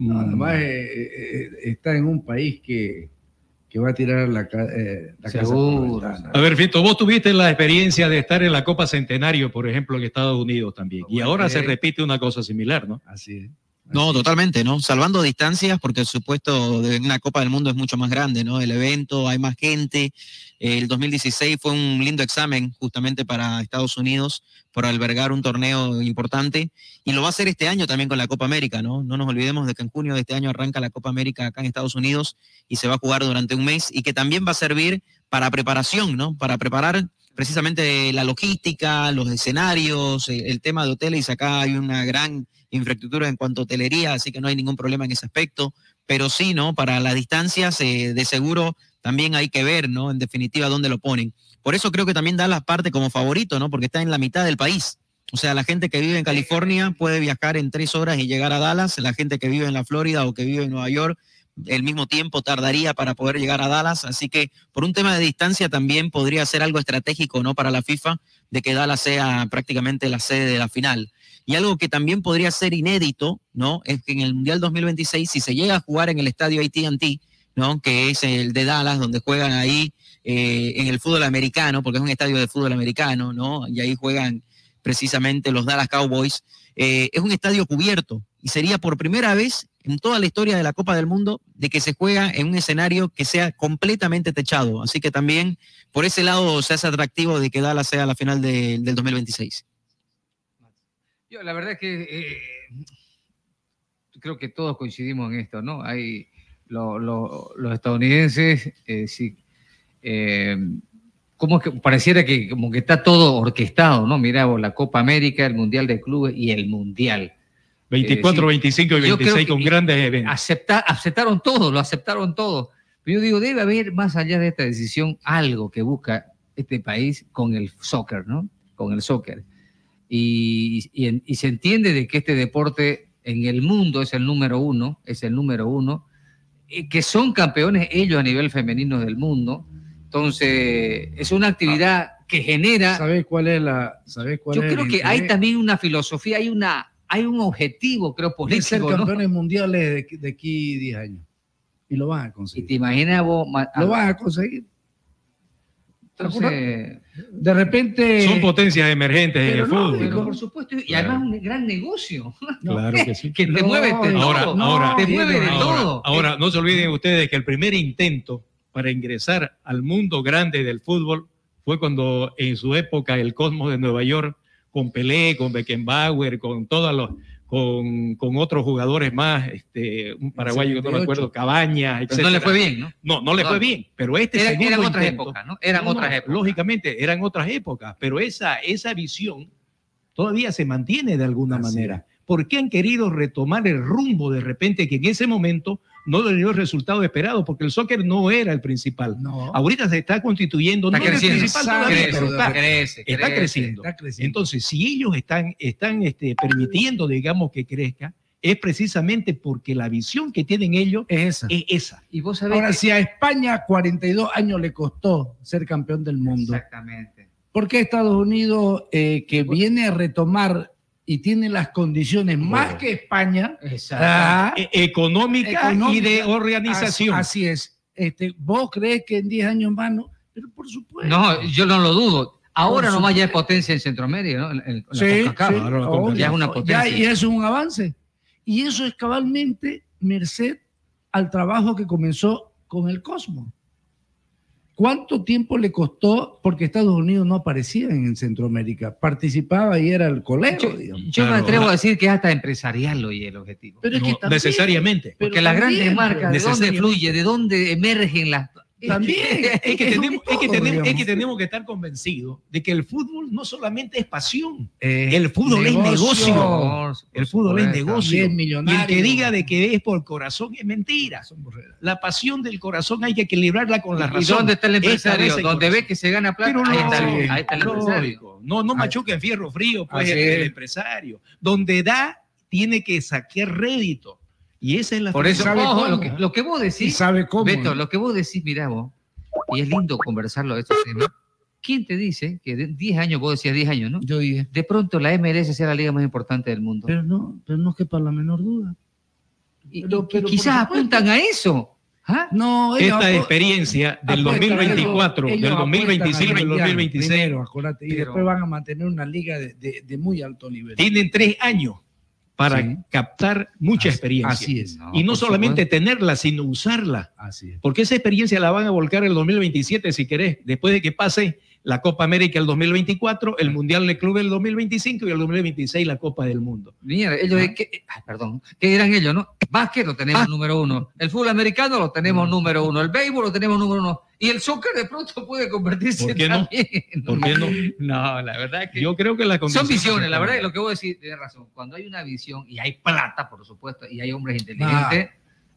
Además, eh, eh, está en un país que, que va a tirar la, eh, la casa por la. A ver, Fito, vos tuviste la experiencia de estar en la Copa Centenario, por ejemplo, en Estados Unidos también. Y ahora se eh, repite una cosa similar, ¿no? Así es. No, totalmente, ¿no? Salvando distancias, porque el supuesto de una Copa del Mundo es mucho más grande, ¿no? El evento, hay más gente. El 2016 fue un lindo examen justamente para Estados Unidos por albergar un torneo importante y lo va a hacer este año también con la Copa América, ¿no? No nos olvidemos de que en junio de este año arranca la Copa América acá en Estados Unidos y se va a jugar durante un mes y que también va a servir para preparación, ¿no? Para preparar precisamente la logística, los escenarios, eh, el tema de hoteles. Acá hay una gran infraestructura en cuanto a hotelería, así que no hay ningún problema en ese aspecto. Pero sí, ¿no? Para las distancias, eh, de seguro también hay que ver, ¿no? En definitiva, dónde lo ponen. Por eso creo que también da la parte como favorito, ¿no? Porque está en la mitad del país. O sea, la gente que vive en California puede viajar en tres horas y llegar a Dallas. La gente que vive en la Florida o que vive en Nueva York, el mismo tiempo tardaría para poder llegar a Dallas. Así que por un tema de distancia también podría ser algo estratégico, ¿no? Para la FIFA, de que Dallas sea prácticamente la sede de la final. Y algo que también podría ser inédito, ¿no? Es que en el Mundial 2026, si se llega a jugar en el estadio AT&T, ¿no? Que es el de Dallas, donde juegan ahí eh, en el fútbol americano, porque es un estadio de fútbol americano, ¿no? Y ahí juegan precisamente los Dallas Cowboys. Eh, es un estadio cubierto y sería por primera vez en toda la historia de la Copa del Mundo de que se juega en un escenario que sea completamente techado. Así que también por ese lado se hace atractivo de que Dallas sea la final de- del 2026. Yo, la verdad es que eh, creo que todos coincidimos en esto, ¿no? Hay lo- lo- los estadounidenses, eh, sí, eh, como que pareciera que como que está todo orquestado, ¿no? Vos, la Copa América, el Mundial de Clubes y el Mundial. 24, 25 y yo creo 26 que con grandes eventos. acepta- aceptaron todo, lo aceptaron todo. Pero yo digo, debe haber más allá de esta decisión algo que busca este país con el soccer, ¿no? Con el soccer. Y, y y se entiende de que este deporte en el mundo es el número uno, es el número uno, eh, que son campeones ellos a nivel femenino del mundo. Entonces, es una actividad que genera... ¿Sabes cuál es la...? ¿sabes cuál Yo es el creo que hay también una filosofía, hay, una, hay un objetivo, creo, de ser político. ¿no? campeones mundiales de, de aquí 10 años. Y lo van a conseguir. ¿Te imaginas vos? Lo van a conseguir. Entonces, De repente. Son potencias emergentes en el no, fútbol. pero ¿no? por supuesto, y Claro. además un gran negocio. Claro que sí. que te mueve de ahora, todo. ahora, te mueve de ahora, todo. ahora, no se olviden ustedes que el primer intento para ingresar al mundo grande del fútbol fue cuando en su época el Cosmos de Nueva York, con Pelé, con Beckenbauer, con todos los, con, con otros jugadores más, este, un paraguayo que no me 78. acuerdo, Cabañas, Pero no le fue bien, ¿no? No, no le No. fue bien, pero este Era- segundo eran otras intento- épocas, ¿no? Eran No, otras épocas. Lógicamente, eran otras épocas, pero esa, esa visión todavía se mantiene de alguna manera. ¿Por qué han querido retomar el rumbo de repente que en ese momento no le dio el resultado esperado? Porque el soccer no era el principal. Ahorita se está constituyendo, Está no es el creciendo, principal crece, pero está, crece, está crece, creciendo. está creciendo. Entonces, si ellos están, están este, permitiendo, digamos, que crezca, es precisamente porque la visión que tienen ellos es esa. esa. Y vos sabés Ahora, que- si a España 42 años le costó ser campeón del mundo, Exactamente. ¿por qué Estados Unidos, eh, que viene a retomar y tiene las condiciones más que España, E- económica, y de organización. Así, así es. Este, ¿Vos crees que en 10 años más no? Pero por supuesto. No, yo no lo dudo. Ahora Por nomás ya es potencia en Centroamérica, ¿no? En- en- Sí, sí, obvio. ya es una Ya- potencia. y eso es un avance. Y eso es cabalmente merced al trabajo que comenzó con el Cosmos. ¿Cuánto tiempo le costó? Porque Estados Unidos no aparecía en Centroamérica, participaba y era el colero. digamos. Yo me atrevo a decir que es hasta empresarial hoy el objetivo. Pero es que No, también- necesariamente. Porque las grandes marcas, ¿de dónde fluye? ¿De dónde emergen las...? También. es que, tenemos, es, que tenemos, es que tenemos que estar convencidos de que el fútbol no solamente es pasión, Eh, el fútbol es negocio. El fútbol es negocio. Y Y el que diga de que es por corazón es mentira. La pasión del corazón hay que equilibrarla con la ¿Y razón. dónde está el empresario? Donde ve que se gana plata, Pero ahí, está, lógico, el- ahí está el empresario. No, no machuca en fierro frío, pues el, el es. empresario. Donde da, tiene que sacar rédito. Y esa es la Por eso, ojo, lo que, lo que vos decís, Y sabe cómo, Beto, ¿no? lo que vos decís, mirá vos, y es lindo conversarlo de estos temas. ¿Quién te dice que de 10 años, vos decías 10 años, ¿no? Yo dije. De pronto la MLS sea la liga más importante del mundo. Pero no, pero no quepa la menor duda. y, pero- y- y pero por quizás apuntan a eso. ¿Ah? No, Esta experiencia del apuestan, 2024, ellos- del ellos 2025 y apuestan del al mundial 2026, primero, acuérdate, y Pero- después van a mantener una liga de, de- de muy alto nivel. tienen tres años para Sí. captar mucha Así- experiencia. así es. y no solamente tenerla, sino usarla. Así es. Porque esa experiencia la van a volcar el 2027, si querés, después de que pase la Copa América el 2024, el Mundial de Clubes el 2025 y el 2026 la Copa del Mundo. Mira, ellos, ¿qué, ay, perdón, ¿qué dirán ellos, no? Básquet lo tenemos número uno, el fútbol americano lo tenemos número uno, el béisbol lo tenemos número uno, y el soccer de pronto puede convertirse ¿Por qué no? también. ¿Por qué no? No, la verdad que Yo creo que la son visiones, la verdad, y lo que vos decís, tienes razón. Cuando hay una visión y hay plata, por supuesto, y hay hombres inteligentes,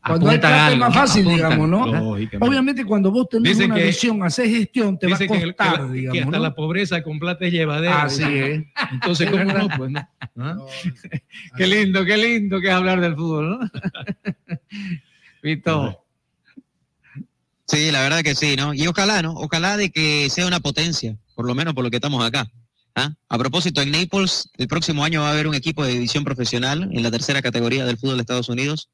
Cuando hay plata es algo, más fácil, apuntan. digamos, ¿no? Obviamente cuando vos tenés Dicen una que- visión, haces gestión, te va a Dice que, el- que costar, la- que digamos, hasta ¿no? la pobreza con plata es llevadera. Así dice. es. Entonces, ¿cómo no? Pues, ¿no? ¿Ah? Qué lindo, qué lindo que es hablar del fútbol, ¿no? Vito. Sí, la verdad que sí, ¿no? Y ojalá, ¿no? Ojalá de que sea una potencia, por lo menos por lo que estamos acá. ¿ah? A propósito, en Naples, el próximo año va a haber un equipo de división profesional en la tercera categoría del fútbol de Estados Unidos.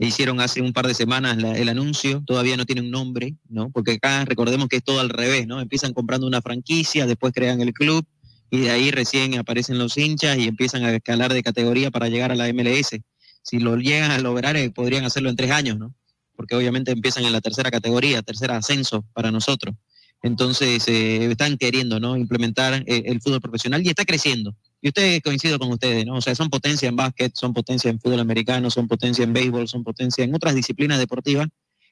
Hicieron hace un par de semanas el anuncio, todavía no tiene un nombre, ¿no? Porque acá recordemos que es todo al revés, ¿no? Empiezan comprando una franquicia, después crean el club y de ahí recién aparecen los hinchas y empiezan a escalar de categoría para llegar a la MLS. Si lo llegan a lograr, eh, podrían hacerlo en tres años, ¿no? porque obviamente empiezan en la tercera categoría, tercer ascenso para nosotros. Entonces, eh, están queriendo implementar eh, el fútbol profesional y está creciendo. Y ustedes coincido con ustedes, ¿no? O sea, son potencia en básquet, son potencia en fútbol americano, son potencia en béisbol, son potencia en otras disciplinas deportivas.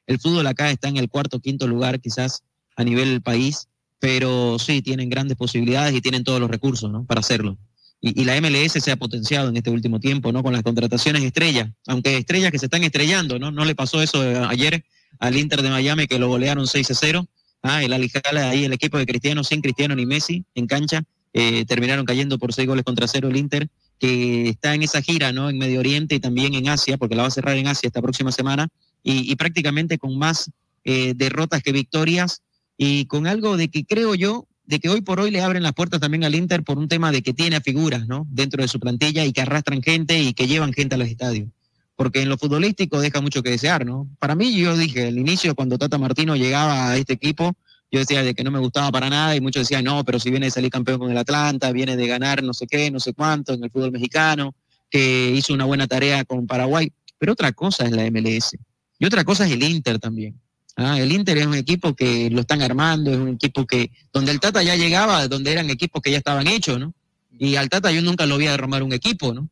El fútbol acá está en el cuarto, quinto lugar quizás a nivel país, pero sí, tienen grandes posibilidades y tienen todos los recursos, ¿no? Para hacerlo. Y, y la MLS se ha potenciado en este último tiempo, ¿no? Con las contrataciones estrellas, aunque estrellas que se están estrellando, ¿no? No le pasó eso eh, ayer al Inter de Miami que lo golearon 6 a 0. Ah, el Alijala ahí, el equipo de Cristiano, sin Cristiano ni Messi en cancha, eh, terminaron cayendo por seis goles contra cero el Inter que está en esa gira, ¿no? En Medio Oriente y también en Asia, porque la va a cerrar en Asia esta próxima semana, y, y prácticamente con más eh, derrotas que victorias, y con algo de que creo yo, de que hoy por hoy le abren las puertas también al Inter por un tema de que tiene figuras, ¿no? Dentro de su plantilla y que arrastran gente y que llevan gente a los estadios. Porque en lo futbolístico deja mucho que desear, ¿no? Para mí, yo dije, al inicio, cuando Tata Martino llegaba a este equipo, yo decía de que no me gustaba para nada y muchos decían, no, pero si viene de salir campeón con el Atlanta, viene de ganar no sé qué, no sé cuánto en el fútbol mexicano, que hizo una buena tarea con Paraguay. Pero otra cosa es la MLS. Y otra cosa es el Inter también. Ah, el Inter es un equipo que lo están armando, es un equipo que, donde el Tata ya llegaba, donde eran equipos que ya estaban hechos, ¿no? Y al Tata yo nunca lo vi derramar un equipo, ¿no?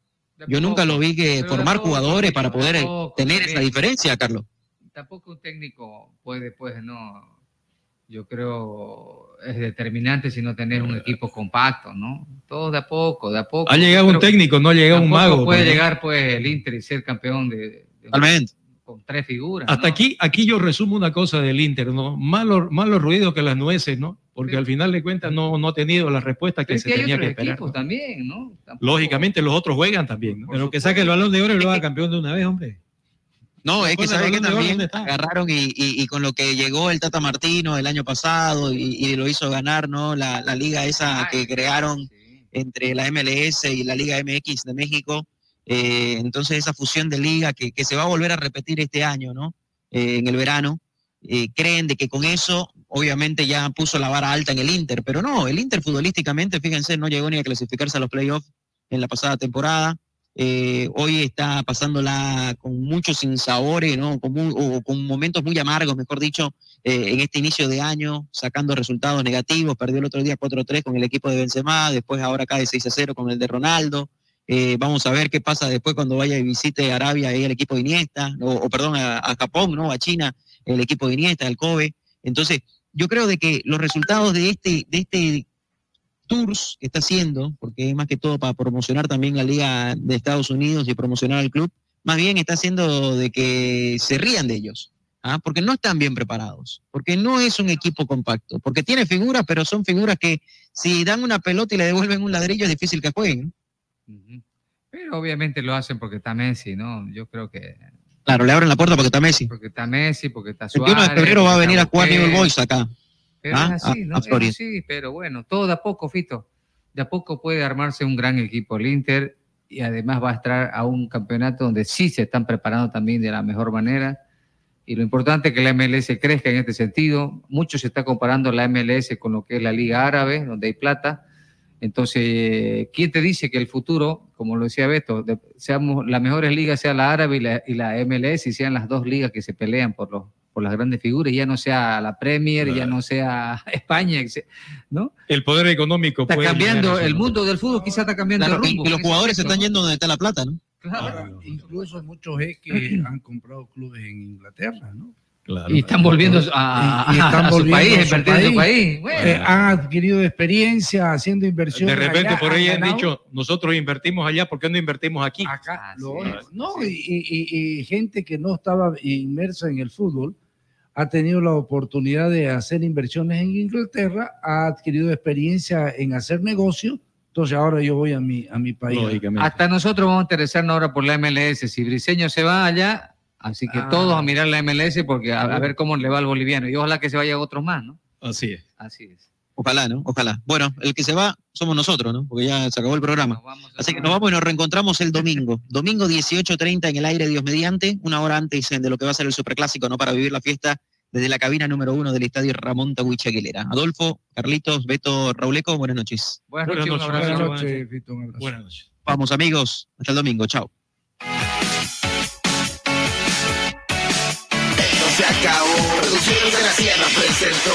Yo nunca lo vi que formar jugadores para poder tener esa diferencia, Carlos. Tampoco un técnico puede, pues, no. Yo creo es determinante si no tener un equipo compacto, ¿no? Todo de a poco, de a poco. Ha llegado un técnico, no ha llegado un mago. Puede pero- llegar, pues, el Inter y ser campeón de, de- con tres figuras. Hasta ¿no? aquí, aquí yo resumo una cosa del Inter, ¿no? Malo, malo ruido que las nueces, ¿no? Porque al final de cuentas no, no ha tenido la respuesta que Es se que hay tenía que esperar. equipos también, ¿no? Lógicamente los otros juegan también, ¿no? pero que saque el balón de oro y lo haga campeón de una vez, hombre. No, es que Con el sabe que también agarraron y, y- y con lo que llegó el Tata Martino el año pasado y, y lo hizo ganar, ¿no? La, la liga esa que crearon entre la MLS y la Liga MX de México. Eh, entonces esa fusión de liga que, que se va a volver a repetir este año, ¿no? Eh, en el verano. eh, creen de que con eso obviamente ya puso la vara alta en el Inter, pero no, el Inter futbolísticamente, fíjense, no llegó ni a clasificarse a los playoffs en la pasada temporada. Eh, hoy está pasándola con muchos sinsabores, ¿no? Con, o con momentos muy amargos, mejor dicho, eh, en este inicio de año, sacando resultados negativos. Perdió el otro día 4-3 con el equipo de Benzema, después ahora cae 6-0 con el de Ronaldo. Eh, vamos a ver qué pasa después cuando vaya y visite Arabia y el equipo de Iniesta, o, perdón, a, a Japón, ¿no? A China, el equipo de Iniesta, el Kobe. Entonces, yo creo de que los resultados de este, de este tours que está haciendo, porque es más que todo para promocionar también la Liga de Estados Unidos y promocionar al club, más bien está haciendo de que se rían de ellos, ¿ah? porque no están bien preparados, porque no es un equipo compacto, porque tiene figuras, pero son figuras que si dan una pelota y le devuelven un ladrillo es difícil que jueguen. Pero obviamente lo hacen porque está Messi, ¿no? Yo creo que Claro, le abren la puerta porque está Messi. porque está Messi, porque está El Suárez. 21 de febrero va a venir a jugar. Newell Boys acá. Pero ¿ah? es así, ¿no? Es así, pero bueno, todo de a poco, Fito. De a poco puede armarse un gran equipo el Inter y además va a estar a un campeonato donde sí se están preparando también de la mejor manera. Y lo importante es que la MLS crezca en este sentido. Mucho se está comparando la MLS con lo que es la Liga Árabe, donde hay plata. Entonces, ¿quién te dice que el futuro, como lo decía Beto, de- seamos las mejores ligas sea la árabe y la, y la MLS y sean las dos ligas que se pelean por los por las grandes figuras, ya no sea la Premier, ya no sea España, ¿no? El poder económico Está puede cambiando, el ¿no? mundo del fútbol quizá está cambiando Claro, y, rumbo. y los jugadores se están ¿no? yendo donde está la plata, ¿no? Claro. Incluso muchos jeques han comprado clubes en Inglaterra, ¿no? Y están volviendo a, Y- y están a su volviendo país, a su su país. Bueno. Eh, han adquirido experiencia haciendo inversiones. De repente allá, por ahí han ganado. dicho, nosotros invertimos allá, ¿por qué no invertimos aquí? Acá, lógico. No, y, y- y- y gente que no estaba inmersa en el fútbol ha tenido la oportunidad de hacer inversiones en Inglaterra, ha adquirido experiencia en hacer negocios, entonces ahora yo voy a mi, a mi país. Hasta nosotros vamos a interesarnos ahora por la MLS. Si Briseño se va allá, así que Ah. todos a mirar la MLS porque a, a ver cómo le va al boliviano. Y ojalá que se vayan otros más, ¿no? Así es. Así es. Ojalá, ¿no? Ojalá. Bueno, el que se va somos nosotros, ¿no? Porque ya se acabó el programa. Así que nos vamos y nos reencontramos el domingo. Domingo 18.30 en el aire, Dios mediante, una hora antes de lo que va a ser el superclásico, ¿no? Para vivir la fiesta desde la cabina número uno del estadio Ramón Tahuichi Aguilera. Adolfo, Carlitos, Beto, Rauleco, buenas noches. Buenas noches, un abrazo. Buenas Buenas noches, un abrazo. Buenas noches. Vamos amigos, hasta el domingo, chao. Se acabó. Producciones de la Sierra presentó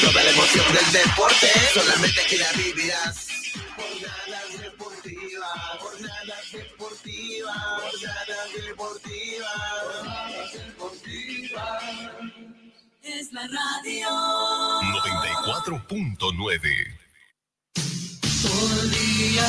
toda la emoción del deporte. Solamente aquí la vivirás. Jornadas deportivas, jornadas deportivas, jornadas deportivas, jornadas deportivas. Es la radio. 94.9. Todo el día